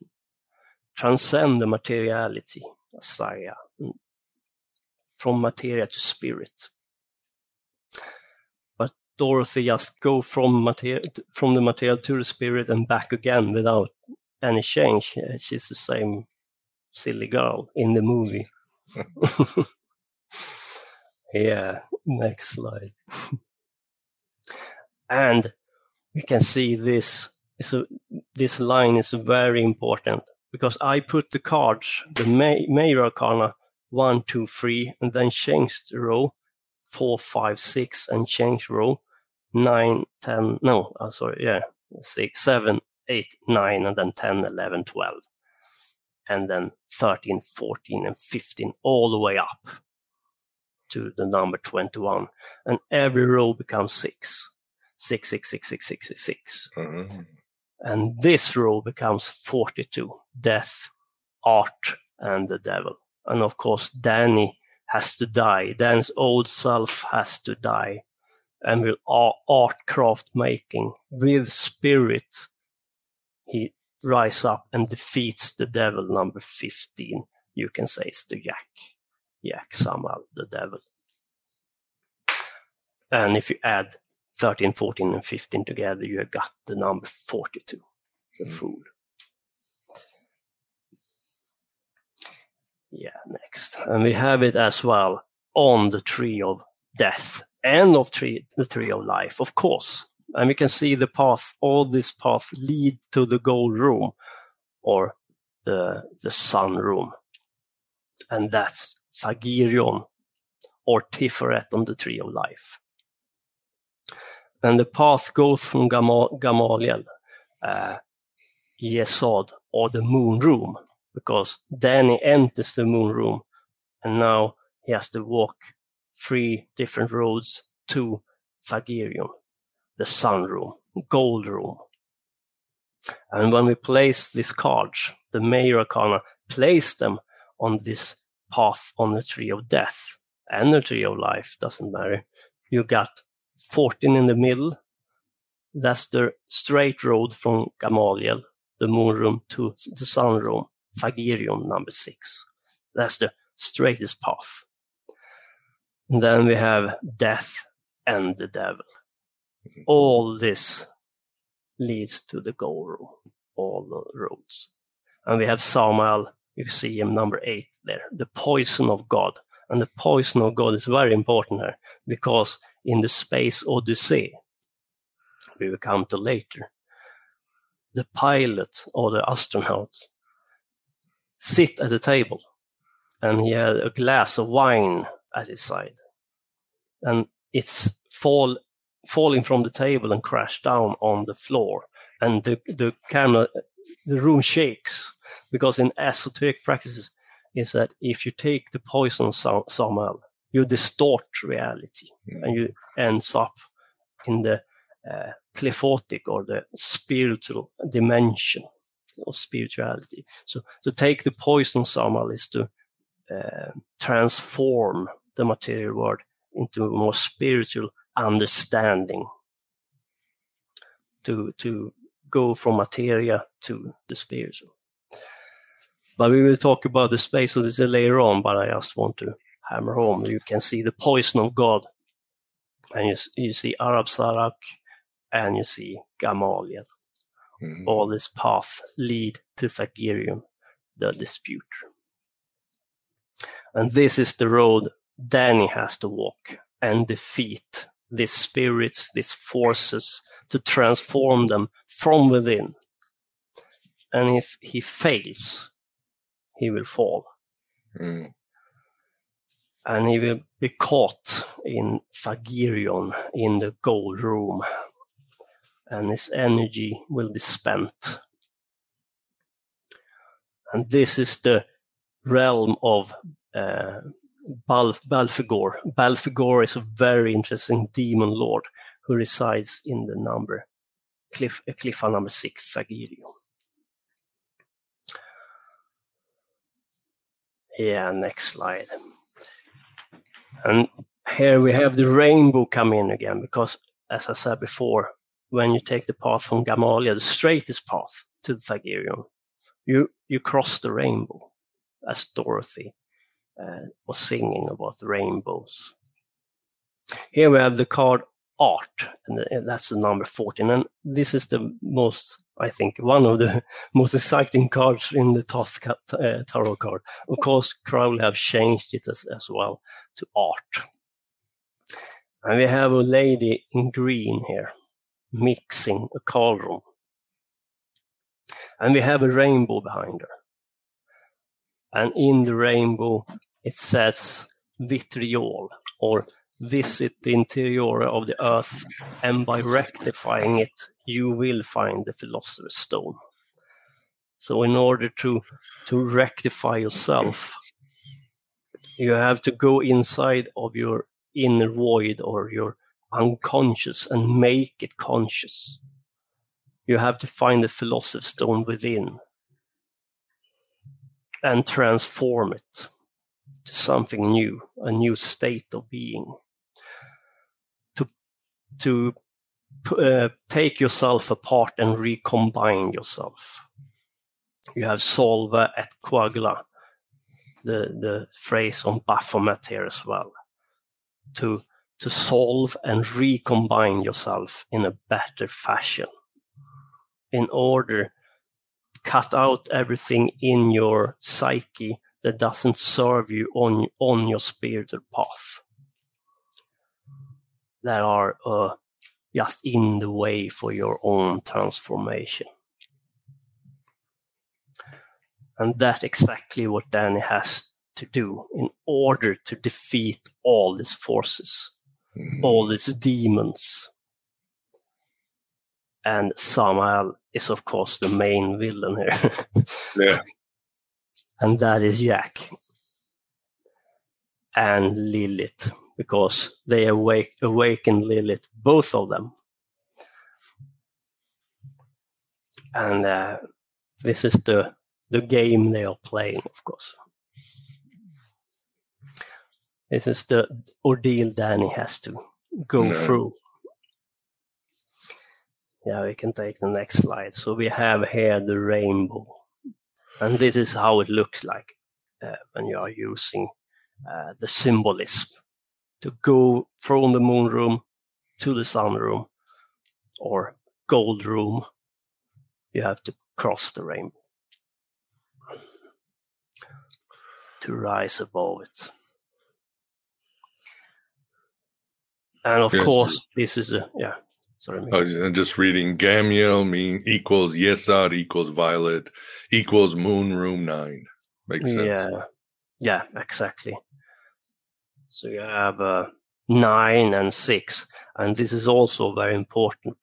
transcend the materiality, Assiah, from materia to spirit. But Dorothy just go from material, from the material to the spirit and back again without any change. Uh, She's the same silly girl in the movie. [LAUGHS] [LAUGHS] yeah, next slide. [LAUGHS] and we can see this. So this line is very important because I put the cards, the May, Major Arcana one, two, three, and then changed the row four, five, six, and change row nine, ten. No, uh, sorry, yeah, six, seven, eight, nine, and then 10, 11, 12, and then 13, 14, and 15, all the way up to the number 21. And every row becomes six. Six, six, six, six, six, six, six. Mhm. And this row becomes 42 death, art, and the devil. And of course, Danny has to die. Danny's old self has to die. And with art craft making, with spirit, he rise up and defeats the devil number 15. You can say it's the Yak. Yak Samael, the devil. And if you add 13, 14, and 15 together, you have got the number 42, the mm. fool. Yeah, next. And we have it as well on the tree of death and of tree, the tree of life, of course. And we can see the path, all this path lead to the gold room or the, the sun room. And that's Thagirion or Tiferet on the tree of life. And the path goes from Gama- Gamaliel, uh, Yesod, or the moon room, because Danny enters the moon room and now he has to walk three different roads to Thagirion, the sun room, gold room. And when we place these cards, the Major Arcana place them on this path on the tree of death and the tree of life, doesn't matter. You got 14 in the middle. That's the straight road from Gamaliel, the moon room, to the sun room, Thagirion number six. That's the straightest path. And then we have death and the devil. Mm-hmm. All this leads to the goal room, all the roads. And we have Samael, you see him number eight there, the poison of God. And the poison of God is very important here because in the space Odyssey, we will come to later, the pilot or the astronauts sit at the table and he had a glass of wine at his side. And it's fall, falling from the table and crash down on the floor. And the, the camera, the room shakes because in esoteric practices is that if you take the poison Samael, you distort reality mm. and you ends up in the uh, or the spiritual dimension of spirituality. So to take the poison Samael is to uh, transform the material world into a more spiritual understanding. To to go from materia to the spiritual. But we will talk about the space of this later on, but I just want to hammer home. You can see the poison of God. And you, you see A'arab Zaraq and you see Gamaliel. Mm-hmm. All this path lead to Thagirion, the disputer. And this is the road Danny has to walk and defeat these spirits, these forces, to transform them from within. And if he fails, he will fall. Mm. And he will be caught in Thagirion in the gold room. And his energy will be spent. And this is the realm of uh, Bal- Belphegor. Belphegor is a very interesting demon lord who resides in the number cliff, uh, Cliffa number six, Thagirion. Yeah, next slide. And here we have the rainbow come in again because, as I said before, when you take the path from Gamaliel, the straightest path to the Thagirion, you you cross the rainbow, as Dorothy uh, was singing about the rainbows. Here we have the card art, and that's the number 14. And this is the most, I think, one of the [LAUGHS] most exciting cards in the Thoth uh, Tarot card. Of course, Crowley have changed it as, as well to art. And we have a lady in green here mixing a cauldron. And we have a rainbow behind her. And in the rainbow, it says vitriol or visit the interior of the earth, and by rectifying it, you will find the philosopher's stone. So, in order to, to rectify yourself, you have to go inside of your inner void or your unconscious and make it conscious. You have to find the philosopher's stone within and transform it to something new, a new state of being to uh, take yourself apart and recombine yourself. You have solve et coagula, the, the phrase on Baphomet here as well. To, to solve and recombine yourself in a better fashion in order to cut out everything in your psyche that doesn't serve you on, on your spiritual path that are uh, just in the way for your own transformation. And that's exactly what Danny has to do in order to defeat all these forces, mm-hmm. all these demons. And Samael is, of course, the main villain here. [LAUGHS] yeah. And that is Jack and Lilith because they awake, awaken Lilith, both of them. And uh, this is the, the game they are playing, of course. This is the ordeal Danny has to go no. through. Yeah, we can take the next slide. So we have here the rainbow. And this is how it looks like uh, when you are using uh, the symbolism to go from the moon room to the sun room or gold room, you have to cross the rainbow to rise above it. And of yes. course, this is a yeah. Sorry, I'm just reading. Gamiel mean equals Yesod equals Violet equals Moon Room Nine. Makes sense. Yeah, yeah, exactly. So you have uh, nine and six, and this is also very important.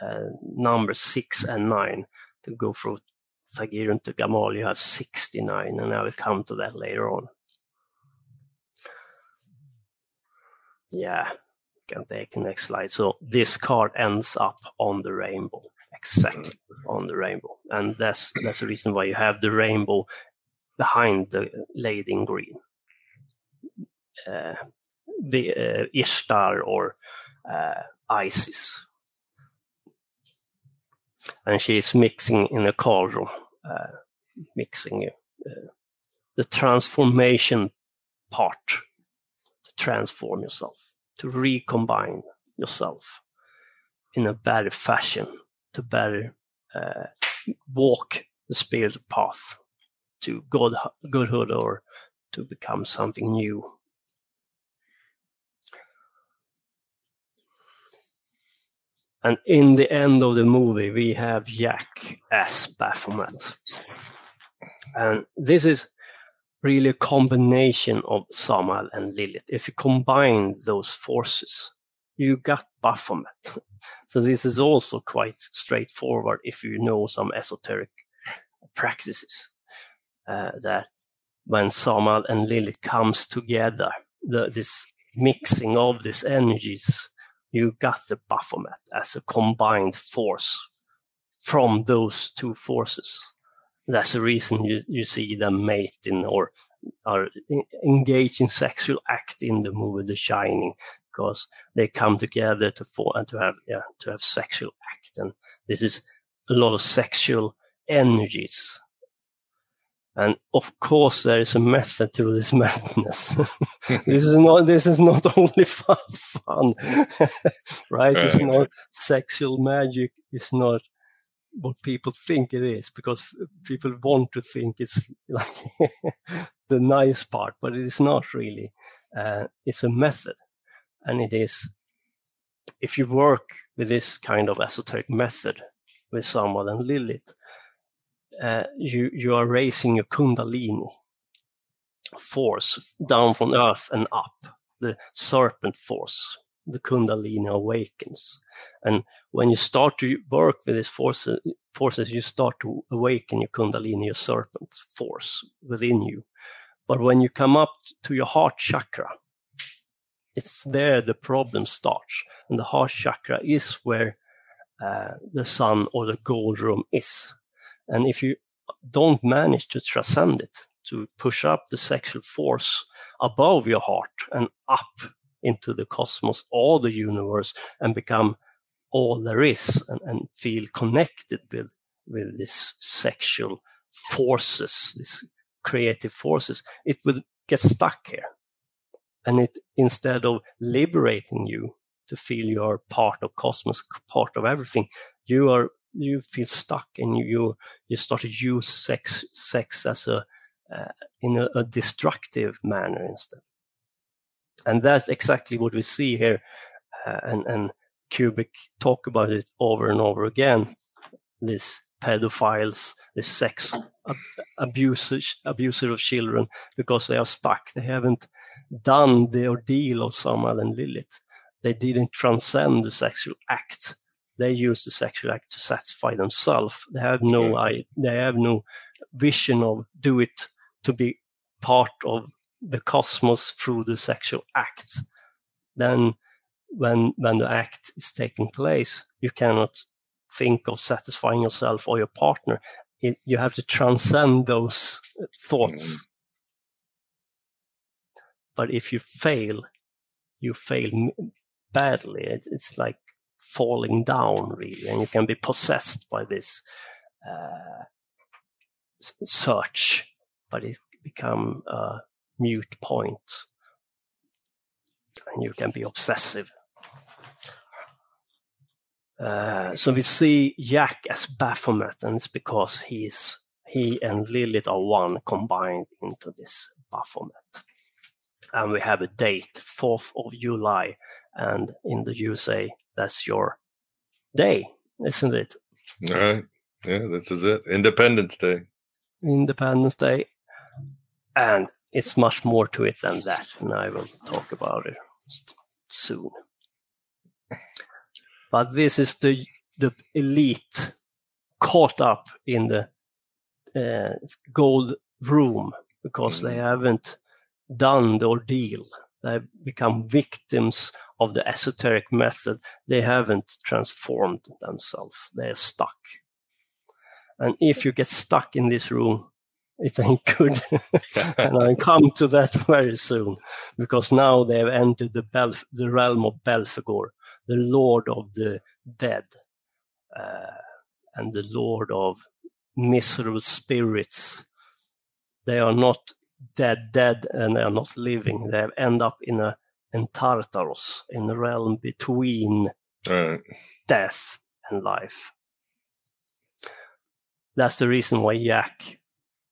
Uh, number six and nine to go from Thagirion to Gamal, you have 69, and I will come to that later on. Yeah, can take the next slide. So this card ends up on the rainbow, exactly on the rainbow, and that's that's the reason why you have the rainbow behind the lady in green the uh, Ishtar or uh, Isis. And she is mixing in a cauldron, uh, mixing the transformation part to transform yourself, to recombine yourself in a better fashion, to better uh, walk the spiritual path to God, godhood or to become something new And in the end of the movie, we have Jack as Baphomet. And this is really a combination of Samael and Lilith. If you combine those forces, you got Baphomet. So this is also quite straightforward if you know some esoteric practices. Uh, that when Samael and Lilith comes together, the, this mixing of these energies you got the Baphomet as a combined force from those two forces. That's the reason you, you see them mating or are engaged in sexual act in the movie The Shining because they come together to for and to have yeah to have sexual act and this is a lot of sexual energies and of course there is a method to this [LAUGHS] madness. [LAUGHS] This is not this is not [LAUGHS] only fun, fun right? It's not sexual magic it's not what people think it is because people want to think it's like the nice part but it is not really. Uh, it's a method. And it is if you work with this kind of esoteric method with Samael and Lilith, uh, you you are raising your kundalini force down from earth and up, the serpent force. The kundalini awakens, and when you start to work with these forces, forces, you start to awaken your kundalini, your serpent force within you. But when you come up to your heart chakra, it's there the problem starts. And the heart chakra is where uh, the sun or the gold room is. And if you don't manage to transcend it, to push up the sexual force above your heart and up into the cosmos or the universe and become all there is and, and feel connected with, with this sexual forces, these creative forces, it will get stuck here. And it instead of liberating you to feel you are part of cosmos part of everything you are you feel stuck and you you start to use sex sex as a uh, in a, a, destructive manner instead and that's exactly what we see here uh, and and Kubrick talk about it over and over again this pedophiles, the sex ab- abusers, abuser of children, because they are stuck. They haven't done the ordeal of Samael and Lilith. They didn't transcend the sexual act. They use the sexual act to satisfy themselves. They have no, I, they have no vision of do it to be part of the cosmos through the sexual act. Then, when when the act is taking place, you cannot think of satisfying yourself or your partner. It, you have to transcend those thoughts. Mm. But if you fail, you fail badly. It's, it's, like falling down, really, and you can be possessed by this uh, search, but it become a mute point, and you can be obsessive. Uh, so we see Jack as Baphomet, and it's because he's he and Lilith are one combined into this Baphomet. And we have a date, 4th of July, and in the USA, that's your day, isn't it? All right. Yeah, this is it. Independence Day. Independence Day. And it's much more to it than that, and I will talk about it soon. But this is the the elite caught up in the uh, gold room because mm. they haven't done the ordeal. They become victims of the esoteric method. They haven't transformed themselves. They're stuck. And if you get stuck in this room, it ain't good. [LAUGHS] and I'll come to that [LAUGHS] very soon because now they have entered the, Belf- the realm of Belphegor, the Lord of the dead uh, and the Lord of miserable spirits. They are not dead, dead, and they are not living. They end up in a in Tartarus, in the realm between right. death and life. That's the reason why Jack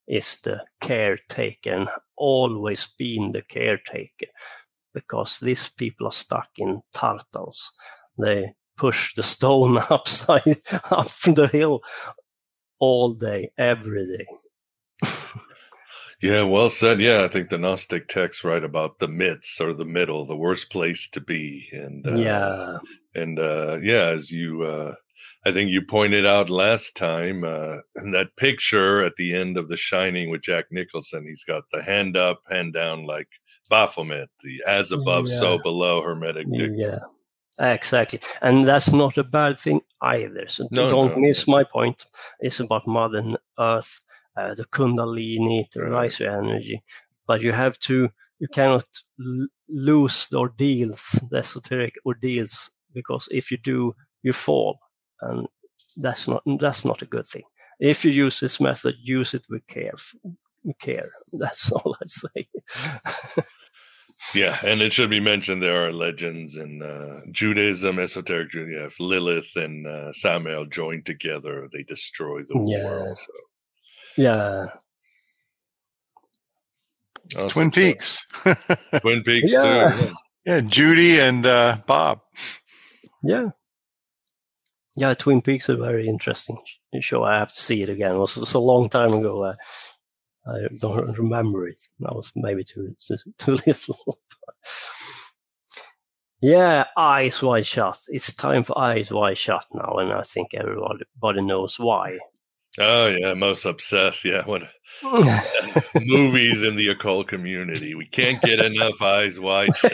is the caretaker and always been the caretaker because these people are stuck in Tartarus. They push the stone [LAUGHS] upside up the hill all day, every day. [LAUGHS] yeah, well said. Yeah, I think the Gnostic texts write about the midst or the middle, the worst place to be. And uh, yeah, and uh, yeah, as you uh, I think you pointed out last time uh, that picture at the end of The Shining with Jack Nicholson. He's got the hand up, hand down, like Baphomet, the as above, yeah. so below hermetic. Yeah, exactly. And that's not a bad thing either. So no, don't no, miss my point. It's about Mother Earth, uh, the Kundalini, the riser energy. but you have to you cannot l- lose the ordeals, the esoteric ordeals, because if you do, you fall, and that's not that's not a good thing. If you use this method, use it with care. With care. [LAUGHS] That's all I say. yeah, and it should be mentioned there are legends in uh, Judaism, esoteric Judaism. Lilith and uh, Samael joined together; they destroy the Yeah. world. So. Yeah, Awesome. Twin So- Peaks. [LAUGHS] Twin Peaks Yeah. too. yeah. yeah, Judy and uh, Bob. yeah, yeah. Twin Peaks is a very interesting sh- show. I have to see it again. It was, it was a long time ago. Uh, I don't remember it. I was maybe too too, too [LAUGHS] little. yeah, eyes wide shut. It's time for eyes wide shut now, and I think everybody knows why. Oh yeah, most obsessed. Yeah, what [LAUGHS] movies in the occult community? We can't get enough eyes wide shut.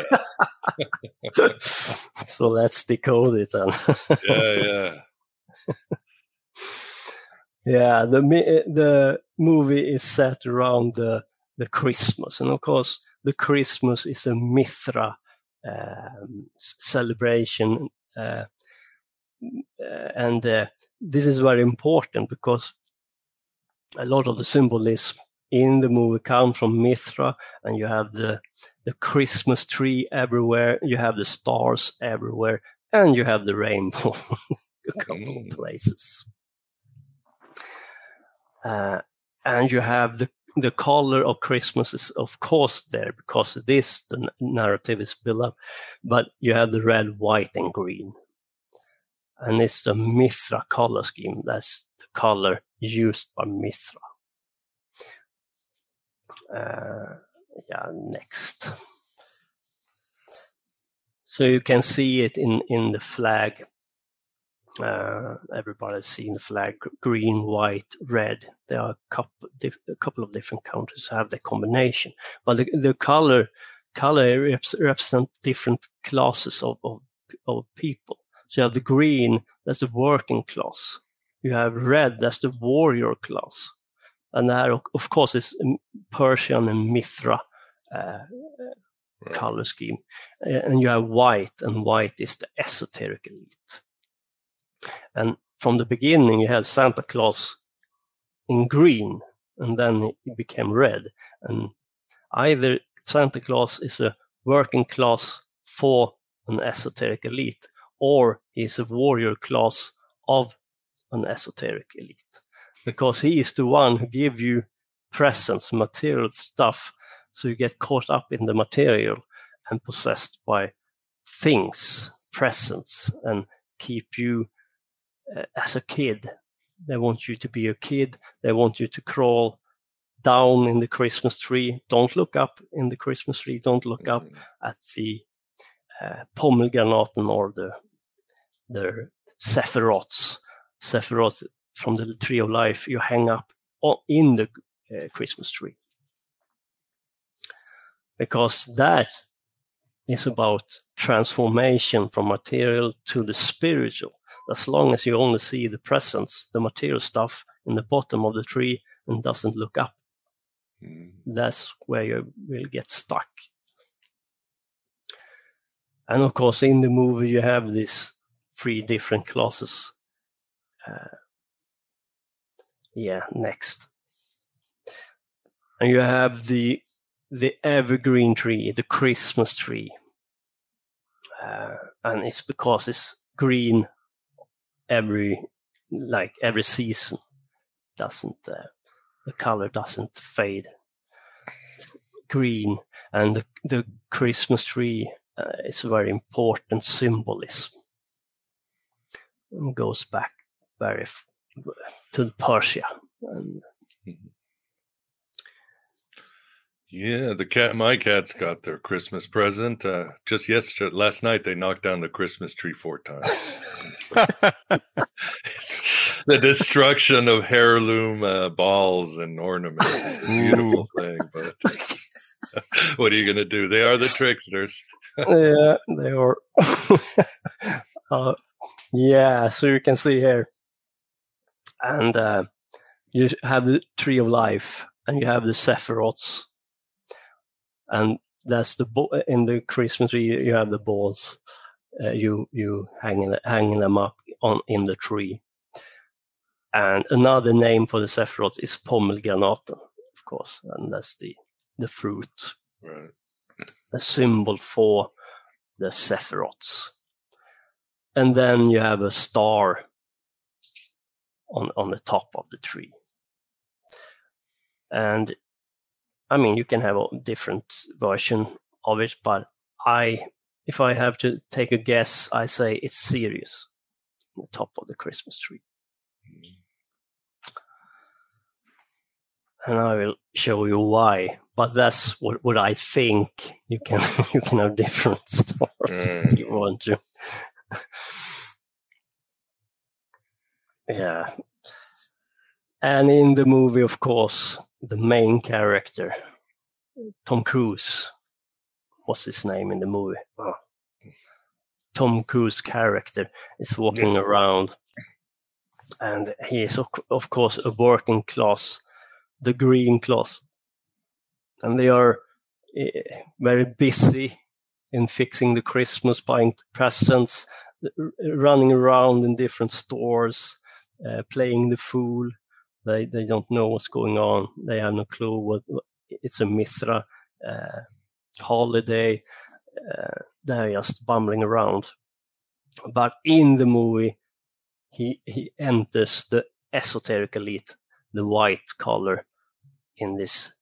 [LAUGHS] so let's decode it then. Yeah, yeah. yeah, the the movie is set around the the Christmas, and of course, the Christmas is a Mithra um, celebration, uh, and uh, this is very important because a lot of the symbolism in the movie come from Mithra, and you have the the Christmas tree everywhere, you have the stars everywhere, and you have the rainbow [LAUGHS] a couple of places. Uh, and you have the the color of Christmas is of course there because it is the narrative is built up, but you have the red, white, and green, and it's a Mithra color scheme. That's the color used by Mithra. Uh, yeah, next. So you can see it in in the flag uh, everybody's seen the flag green, white, red. There are a couple, diff- a couple of different countries have the combination, but the, the color color reps- represent different classes of, of of people. So you have the green, that's the working class. You have red, that's the warrior class, and that of course is Persian and Mithra. Uh, color scheme Uh, and you have white and white is the esoteric elite and from the beginning, you had Santa Claus in green, and then it became red. And either Santa Claus is a working class for an esoteric elite, or he's a warrior class of an esoteric elite, because he is the one who gives you presents, material stuff, so you get caught up in the material and possessed by things, presents, and keep you uh, as a kid. They want you to be a kid. They want you to crawl down in the Christmas tree. Don't look up in the Christmas tree. Don't look up at the uh, pommelgranaten or the the sephiroths. Sephiroth from the tree of life. You hang up in the uh, Christmas tree because that is about transformation from material to the spiritual. As long as you only see the presence, the material stuff in the bottom of the tree and doesn't look up, that's where you will get stuck. And of course, in the movie, you have these three different classes. Uh, yeah, next. And you have the the evergreen tree, the Christmas tree. Uh, and it's because it's green every like every season doesn't uh, the color doesn't fade it's green and the, the christmas tree uh, is a very important symbolism goes back very f- to persia and Yeah, the cat. My cats got their Christmas present uh, just yesterday. Last night, they knocked down the Christmas tree four times. [LAUGHS] the destruction of heirloom uh, balls and ornaments. Beautiful thing, but [LAUGHS] what are you going to do? They are the tricksters. yeah they are [LAUGHS] uh, yeah so you can see here and uh, you have the tree of life and you have the sephiroths and that's the bo- in the Christmas tree. You have the balls. Uh, you you hanging hanging them up on in the tree. And another name for the Sephiroth is pommelgranaten, of course, and that's the the fruit, Right. a symbol for the Sephiroths. And then you have a star on on the top of the tree. And I mean, you can have a different version of it, but I, if I have to take a guess, I say it's Sirius, on the top of the Christmas tree. And I will show you why, but that's what, what I think. You can [LAUGHS] you can have different [LAUGHS] stars if you mm. want to. Yeah. And in the movie, of course, the main character, Tom Cruise. What's his name in the movie? Oh. Tom Cruise character is walking around, and he is of, of course a working class, the green class, and they are eh, very busy in fixing the Christmas, buying presents, running around in different stores, uh, playing the fool. They they don't know what's going on. They have no clue what, it's a Mithra uh, holiday. Uh, they're just bumbling around. But in the movie, he he enters the esoteric elite, the white color in this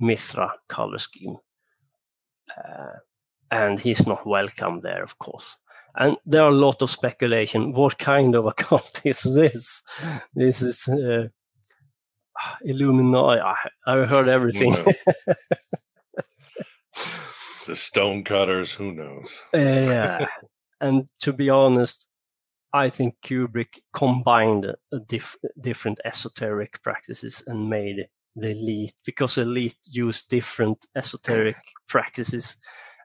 Mithra color scheme. Uh, and he's not welcome there, of course. And there are a lot of speculation. What kind of [LAUGHS] a cult is this? This is uh, Illuminati. I, I heard everything. the stonecutters, who knows? [LAUGHS] yeah. and to be honest, I think Kubrick combined a diff- different esoteric practices and made the elite because elite use different esoteric practices.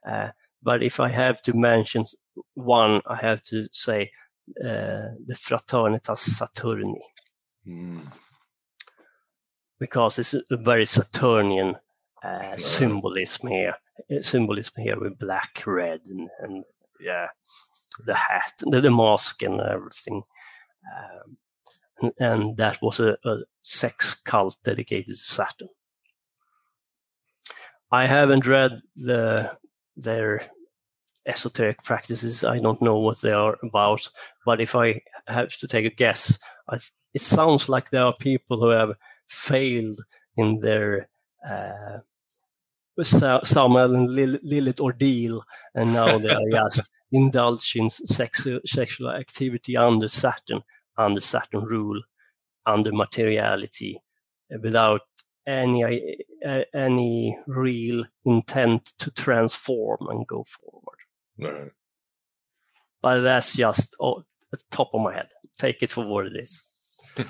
Uh, but if I have to mention one, I have to say uh, the Fraternitas Saturni. Mm. Because it's a very Saturnian uh, symbolism here. Symbolism here with black, red, and, and yeah, the hat, the, the mask, and everything. Um, and, and, that was a, a sex cult dedicated to Saturn. I haven't read the their esoteric practices. I don't know what they are about, but if I have to take a guess, I, it sounds like there are people who have failed in their uh, Samael and Lilith ordeal, and now they are just [LAUGHS] indulging sexual sexual activity under Saturn, under Saturn rule, under materiality, without any uh, any real intent to transform and go forward. Right. But that's just oh, at the top of my head. Take it for what it is. [LAUGHS] yeah,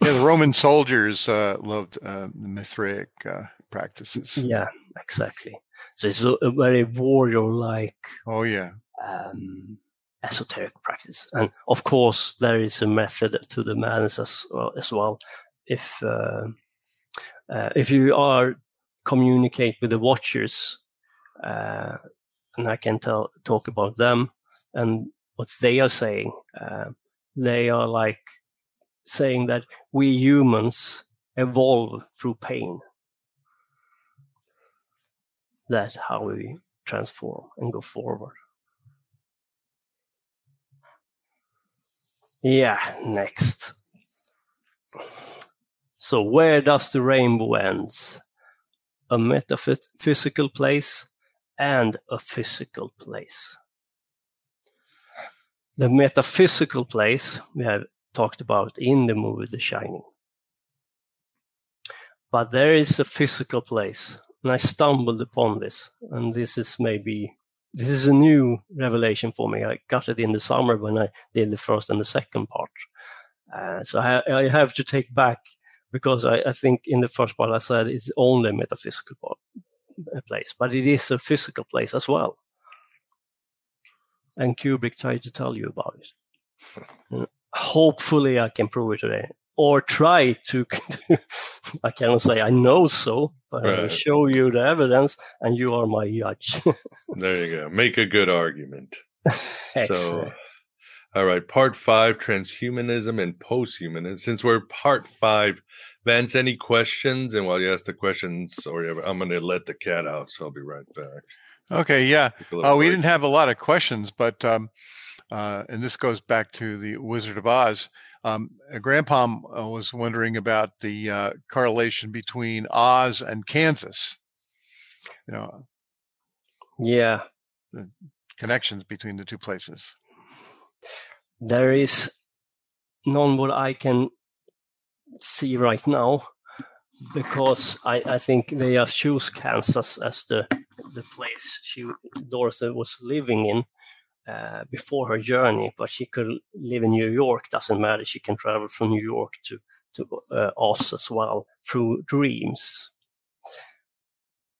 the Roman soldiers uh, loved uh, the Mithric uh, practices. Yeah, exactly. So it's a, a very warrior-like. Oh yeah. Um, esoteric practice, and of course there is a method to the madness as well. As well. If uh, if you are communicate with the watchers, uh, and I can tell talk about them and what they are saying, uh, they are like saying that we humans evolve through pain. That's how we transform and go forward. Yeah, next. So where does the rainbow ends? A metaphysical place and a physical place. The metaphysical place we have talked about in the movie The Shining. But there is a physical place, and I stumbled upon this, and this is maybe this is a new revelation for me. I got it in the summer when I did the first and the second part. Uh, so I, I, have to take back because I, I, think in the first part I said it's only a metaphysical part, uh, place, but it is a physical place as well. And Kubrick tried to tell you about it. And [LAUGHS] hopefully, I can prove it today. or try to. [LAUGHS] I cannot say I know so, but I will show you the evidence, and you are my judge. [LAUGHS] There you go. Make a good argument. So, Excellent. All right, part five transhumanism and posthumanism. Since we're part five, Vance, any questions? And while you ask the questions, or I'm going to let the cat out, so I'll be right back. Okay, yeah. Take Uh, we didn't have a lot of questions, but um, uh, and this goes back to the Wizard of Oz. Um, Grandpa uh, was wondering about the uh, correlation between Oz and Kansas. You know, yeah, the connections between the two places. There is none what I can see right now because I, I think they just choose Kansas as the the place she Dorothy was living in uh, before her journey, but she could live in New York. Doesn't matter. She can travel from New York to to uh, Oz as well through dreams.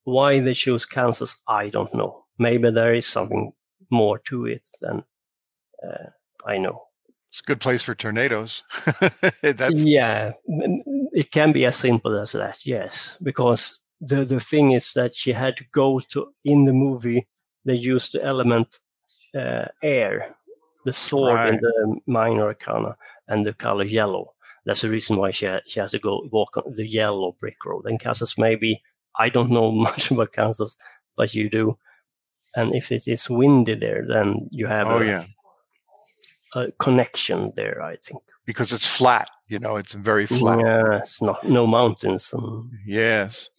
Why they choose Kansas, I don't know. Maybe there is something more to it than uh, I know. It's a good place for tornadoes. [LAUGHS] That's Yeah, it can be as simple as that. Yes, because the the thing is that she had to go to in the movie. They used the element uh, air, the sword in the minor arcana, and the color yellow. That's the reason why she ha- she has to go walk on the yellow brick road. And Kansas, maybe I don't know [LAUGHS] much about Kansas, but you do. And if it is windy there, then you have oh a, yeah, a connection there. I think. because it's flat. You know, it's very flat. Yeah, it's not no mountains and Yes,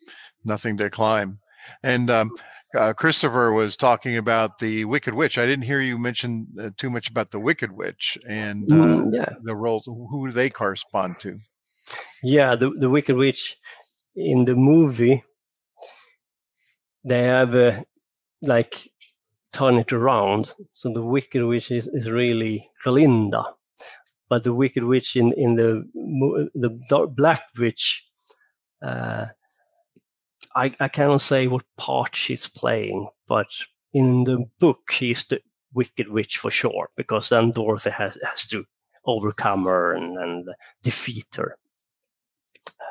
nothing to climb. And um, uh, Christopher was talking about the Wicked Witch. I didn't hear you mention uh, too much about the Wicked Witch and uh, Mm, yeah. the roles. Who they correspond to? Yeah, the the Wicked Witch in the movie, they have like turn it around. So the Wicked Witch is, is really Glinda, but the Wicked Witch in in the the Dark Black Witch, uh, I I cannot say what part she's playing, but in the book she's the Wicked Witch for sure, because then Dorothy has has to overcome her and, and defeat her.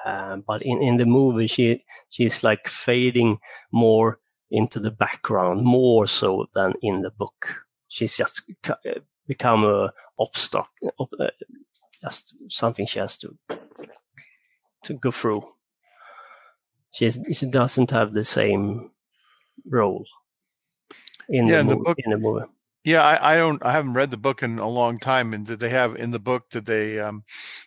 Um, but in, in the movie, she she's like fading more into the background, more so than in the book. She's just uh, become a obstacle, uh, just something she has to to go through. She's, she doesn't have the same role in, Yeah, the, in the book- in the movie. Yeah, I, I don't. I haven't read the book in a long time. And did they have in the book? Did they? Um,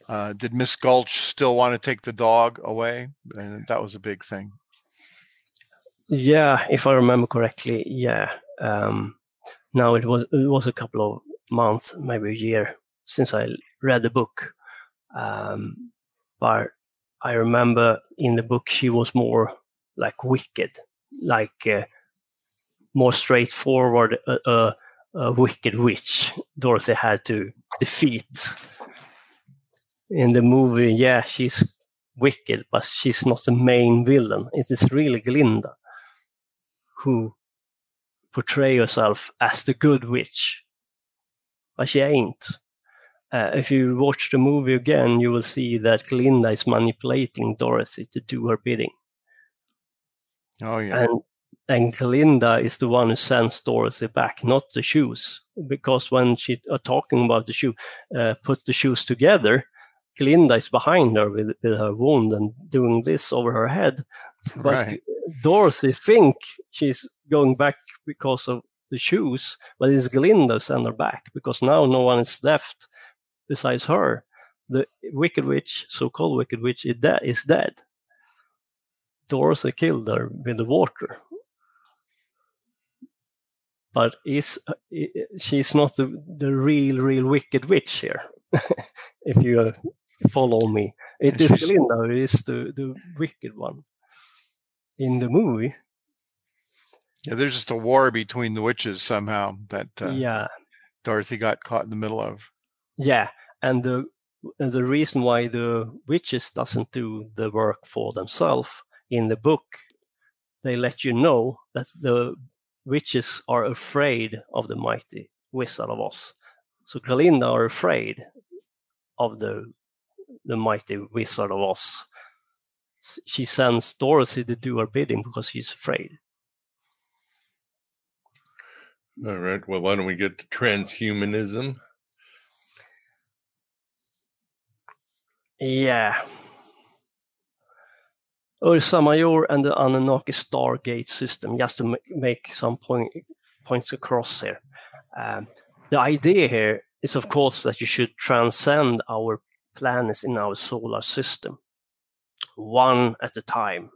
uh, did Miss Gulch still want to take the dog away? And that was a big thing. Yeah, if I remember correctly, yeah. Um, now it was it was a couple of months, maybe a year since I read the book. Um, but I remember in the book she was more like wicked, like uh, more straightforward, uh, uh, a wicked witch. Dorothy had to defeat. In the movie, yeah, she's wicked, but she's not the main villain. It is really Glinda who portray herself as the good witch, but she ain't. Uh, if you watch the movie again, you will see that Glinda is manipulating Dorothy to do her bidding, Oh yeah. and and Glinda is the one who sends Dorothy back, not the shoes, because when she are talking about the shoe, uh, put the shoes together. Glinda is behind her with, with her wound and doing this over her head, but Right. Dorothy think she's going back because of the shoes, but it's Glinda send her back because now no one is left besides her. The Wicked Witch, so-called Wicked Witch, is dead. Is dead. Dorothy killed her with the water, but is uh, she's not the the real, real Wicked Witch here? [LAUGHS] if you follow me, it is Glinda who is the the wicked one in the movie. Yeah, there's just a war between the witches somehow that uh, yeah, Dorothy got caught in the middle of. yeah, and the the reason why the witches doesn't do the work for themselves in the book, they let you know that the witches are afraid of the mighty Wizard of Oz. So Glinda are afraid of the the mighty Wizard of Oz. She sends Dorothy to do her bidding because she's afraid. All right. Well, why don't we get to transhumanism? Yeah. Ursa Major and the Anunnaki Stargate system, just to make some point, points across here. Um, the idea here is, of course, that you should transcend our planets in our solar system, one at a time.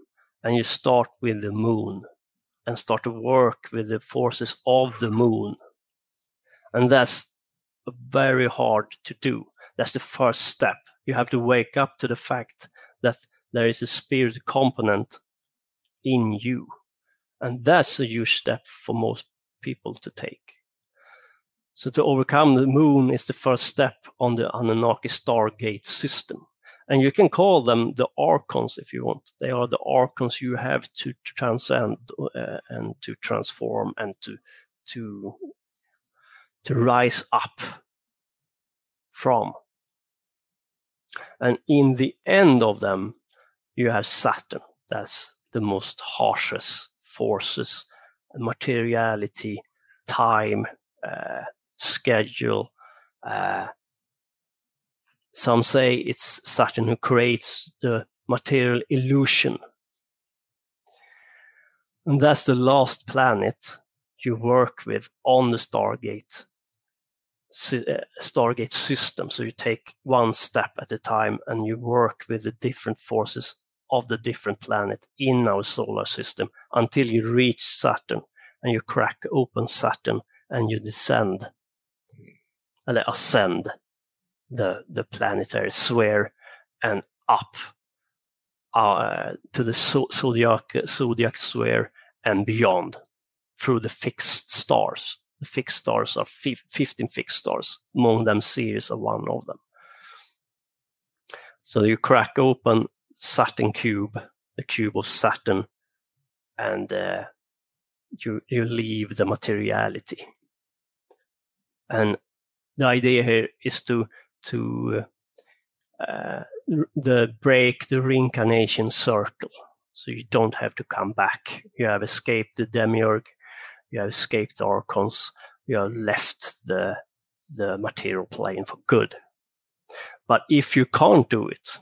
And you start with the moon and start to work with the forces of the moon. And that's very hard to do. That's the first step. You have to wake up to the fact that there is a spirit component in you. And that's a huge step for most people to take. So to overcome the moon is the first step on the Anunnaki Stargate system. And you can call them the archons if you want. They are the archons you have to, transcend uh, and to transform and to to to rise up from. And in the end of them, you have Saturn. That's the most harshest forces, materiality, time, uh, schedule. Uh, some say it's Saturn who creates the material illusion. And that's the last planet you work with on the Stargate uh, Stargate system. So you take one step at a time and you work with the different forces of the different planet in our solar system until you reach Saturn and you crack open Saturn and you descend, or ascend the, the planetary sphere and up uh, to the zodiac, zodiac sphere and beyond through the fixed stars. The fixed stars are 15 fixed stars, among them Sirius are one of them. So you crack open Saturn cube, the cube of Saturn, and uh, you you leave the materiality. And the idea here is to to uh, the break the reincarnation circle, so you don't have to come back. You have escaped the demiurge, you have escaped the archons, you have left the the material plane for good. But if you can't do it,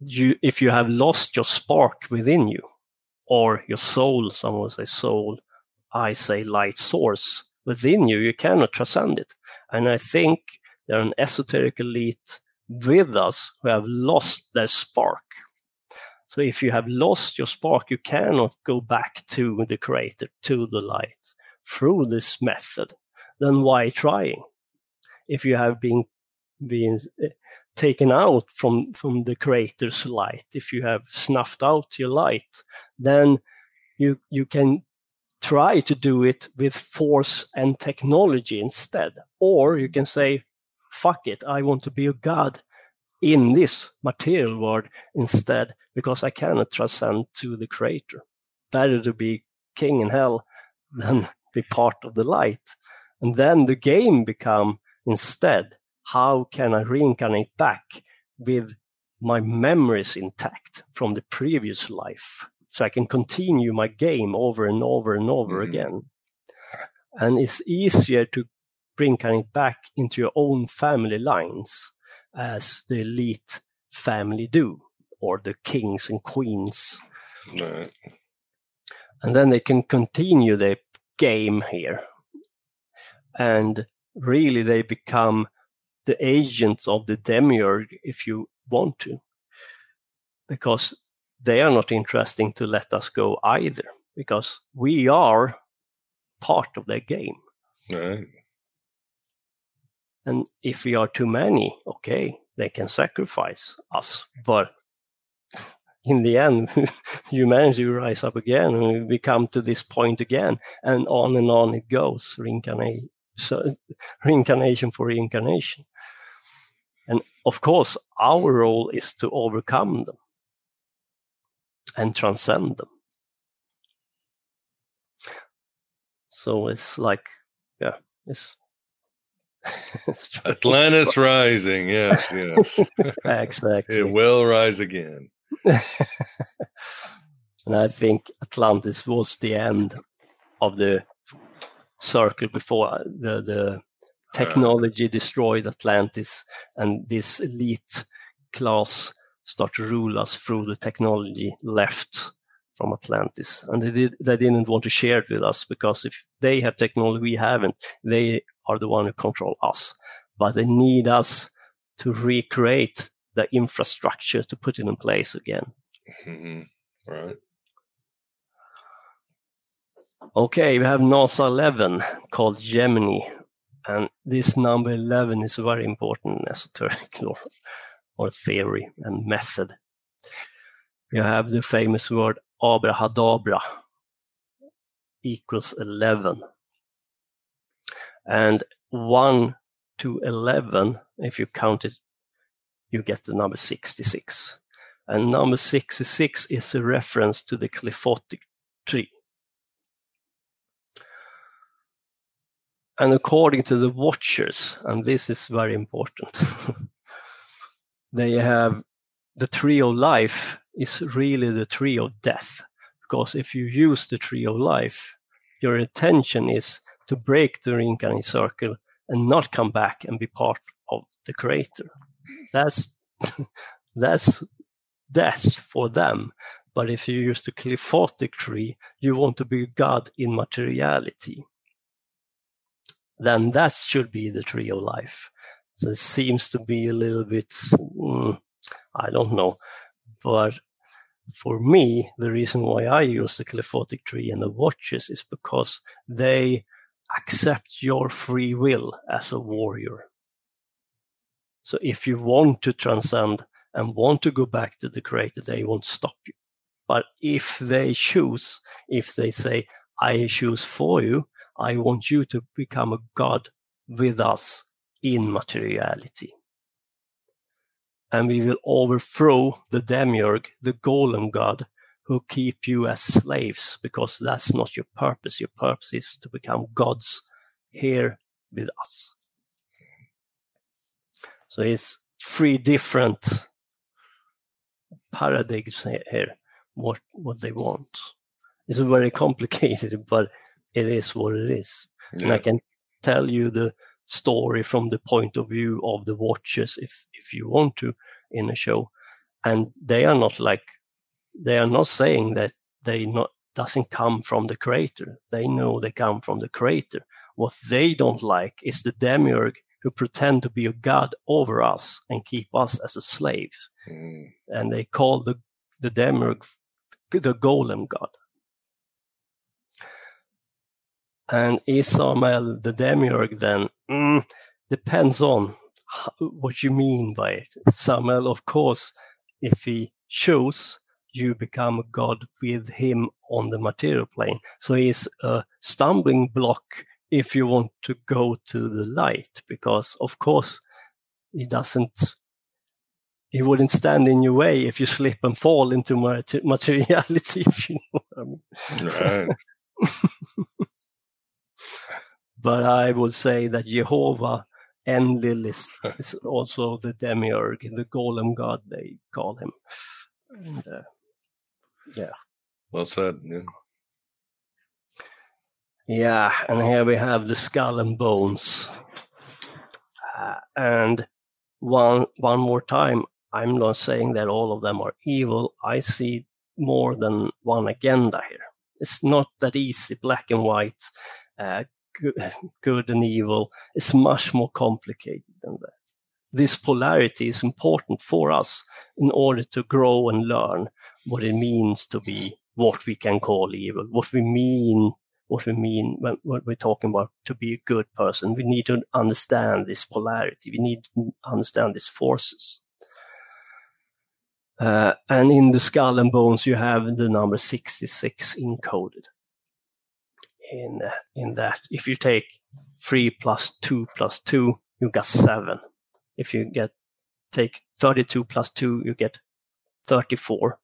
you if you have lost your spark within you, or your soul, someone say soul, I say light source within you, you cannot transcend it. And I think there are an esoteric elite with us who have lost their spark. So if you have lost your spark, you cannot go back to the creator, to the light through this method. Then why trying? If you have been been eh, taken out from from the creator's light if you have snuffed out your light then you you can try to do it with force and technology instead. Or you can say fuck it i want to be a god in this material world instead because i cannot transcend to the creator. Better to be king in hell [LAUGHS] than be part of the light. And then the game become instead how can I reincarnate back with my memories intact from the previous life? So I can continue my game over and over and over mm-hmm. again. And it's easier to reincarnate back into your own family lines as the elite family do, or the kings and queens. Right. And then they can continue their game here. And really, they become the agents of the demiurge if you want to, because they are not interesting to let us go either, because we are part of their game. Right. And if we are too many, okay, they can sacrifice us, but [LAUGHS] in the end, [LAUGHS] humanity will rise up again, and we come to this point again, and on and on it goes, reincarnation, so, [LAUGHS] reincarnation for reincarnation. And of course, our role is to overcome them and transcend them. So it's like, yeah, it's [LAUGHS] Atlantis rising. Yes, yes. [LAUGHS] exactly. it will rise again. [LAUGHS] and I think Atlantis was the end of the circle before uh, the the technology destroyed Atlantis, and this elite class start to rule us through the technology left from Atlantis. And they did they didn't want to share it with us because if they have technology we haven't, they are the one who control us. But they need us to recreate the infrastructure to put it in place again. Mm-hmm. Right. Okay, we have NASA 11 called Gemini, and this number 11 is very important in esoteric [LAUGHS] lore or theory and method. You have the famous word abrahadabra equals 11. And 1 to 11, if you count it, you get the number 66. And number 66 is a reference to the qliphothic tree. And according to the watchers, and this is very important, [LAUGHS] they have the tree of life is really the tree of death. Because if you use the tree of life, your intention is to break the reincarnate circle and not come back and be part of the creator. That's [LAUGHS] that's death for them. But if you use the qliphothic tree, you want to be God in materiality. Then that should be the tree of life. So it seems to be a little bit, mm, I don't know. But for me, the reason why I use the qliphothic tree and the watchers is because they accept your free will as a warrior. So if you want to transcend and want to go back to the creator, they won't stop you. But if they choose, if they say, I choose for you, I want you to become a God with us in materiality. And we will overthrow the demiurge, the golem god, who keep you as slaves, because that's not your purpose. Your purpose is to become gods here with us. So it's three different paradigms here, what, what they want. It's very [LAUGHS] complicated, but it is what it is. Yeah. And I can tell you the story from the point of view of the watchers if if you want to in a show. And they are not like they are not saying that they not doesn't come from the creator. They know they come from the creator. What they don't like is the demiurge who pretend to be a god over us and keep us as a slaves. Mm. and they call the the demiurge the golem god and is Samael the demiurge then? Mm, depends on what you mean by it. Samael, of course, if he chose, you become a god with him on the material plane. So he's a stumbling block if you want to go to the light, because of course he doesn't he wouldn't stand in your way if you slip and fall into [LAUGHS] materiality, if you know what I mean. Right. [LAUGHS] but I would say that Jehovah and Lilith is also the demiurge, the golem god they call him. And, uh, yeah. Well said. Yeah. Yeah, and here we have the skull and bones. Uh, and one one more time, I'm not saying that all of them are evil. I see more than one agenda here. It's not that easy, black and white. Uh, [LAUGHS] good and evil is much more complicated than that. This polarity is important for us in order to grow and learn what it means to be what we can call evil, what we mean, what we mean when, when we're talking about to be a good person. We need to understand this polarity. We need to understand these forces. Uh, and in the skull and bones, you have the number 66 encoded in in that. If you take three plus two plus two, you get seven. If you get take 32 plus two, you get 34.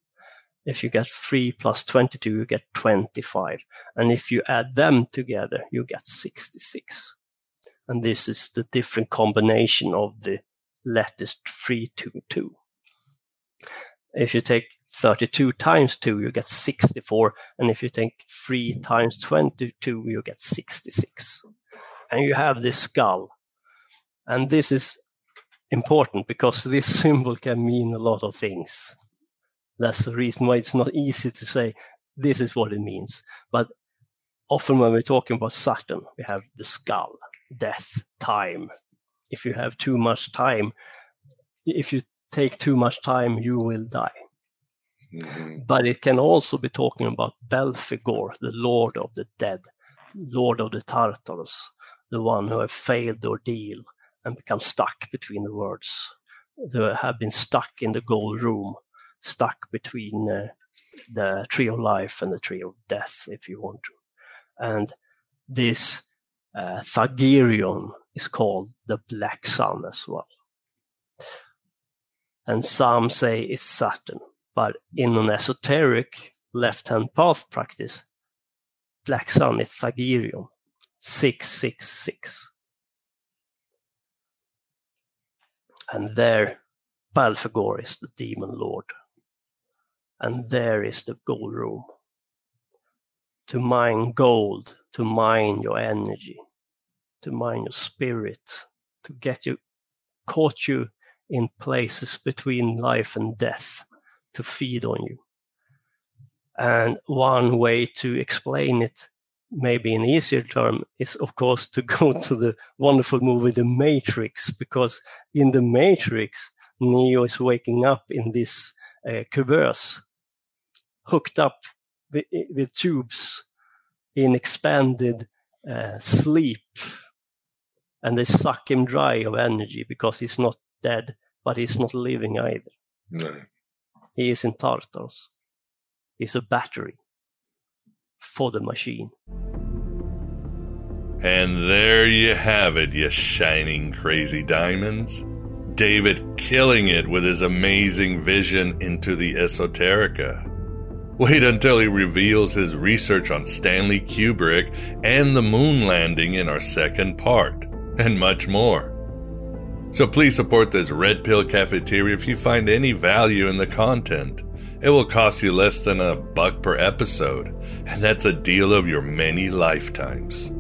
If you get 3 plus 22, you get 25. And if you add them together, you get 66. And this is the different combination of the letters 3, 2, 2. If you take 32 times 2, you get 64. And if you take 3 times 22, you get 66. And you have this skull. And this is important because this [LAUGHS] symbol can mean a lot of things. That's the reason why it's not easy to say this is what it means. But often when we're talking about Saturn, we have the skull, death, time. If you have too much time, if you take too much time, you will die. Mm-hmm. But it can also be talking about Belphegor, the Lord of the Dead, Lord of the Tartarus, the one who have failed the ordeal and become stuck between the words. who have been stuck in the gold room, stuck between uh, the tree of life and the tree of death, if you want to. And this uh, Thagirion is called the Black Sun as well. And some say it's Saturn, but in an esoteric left-hand path practice, Black Sun is Thagirion, 666. And there, Belphegor is the demon lord. And there is the gold room. To mine gold, to mine your energy, to mine your spirit, to get you, caught you in places between life and death, to feed on you. And one way to explain it maybe an easier term is of course to [LAUGHS] go to the wonderful movie The Matrix because in The Matrix Neo is waking up in this uh, hooked up with, with, tubes in expanded uh, sleep and they suck him dry of energy because he's not dead but he's not living either. No. He is in Tartarus. He's a battery for the machine. And there you have it, you shining crazy diamonds. David killing it with his amazing vision into the esoterica. Wait until he reveals his research on Stanley Kubrick and the moon landing in our second part, and much more. So please support this Red Pill Cafeteria if you find any value in the content. It will cost you less than a buck per episode, and that's a deal of your many lifetimes.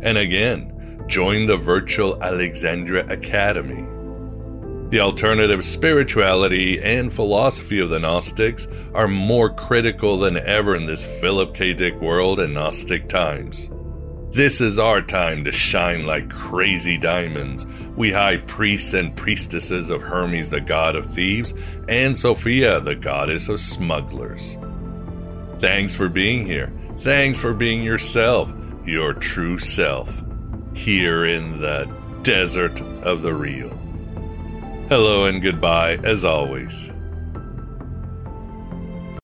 And again, join the virtual Alexandria Academy. The alternative spirituality and philosophy of the Gnostics are more critical than ever in this Philip K. Dick world and Gnostic times. This is our time to shine like crazy diamonds, we high priests and priestesses of Hermes, the god of thieves, and Sophia, the goddess of smugglers. Thanks for being here. Thanks for being yourself, your true self, here in the desert of the real. Hello and goodbye, as always.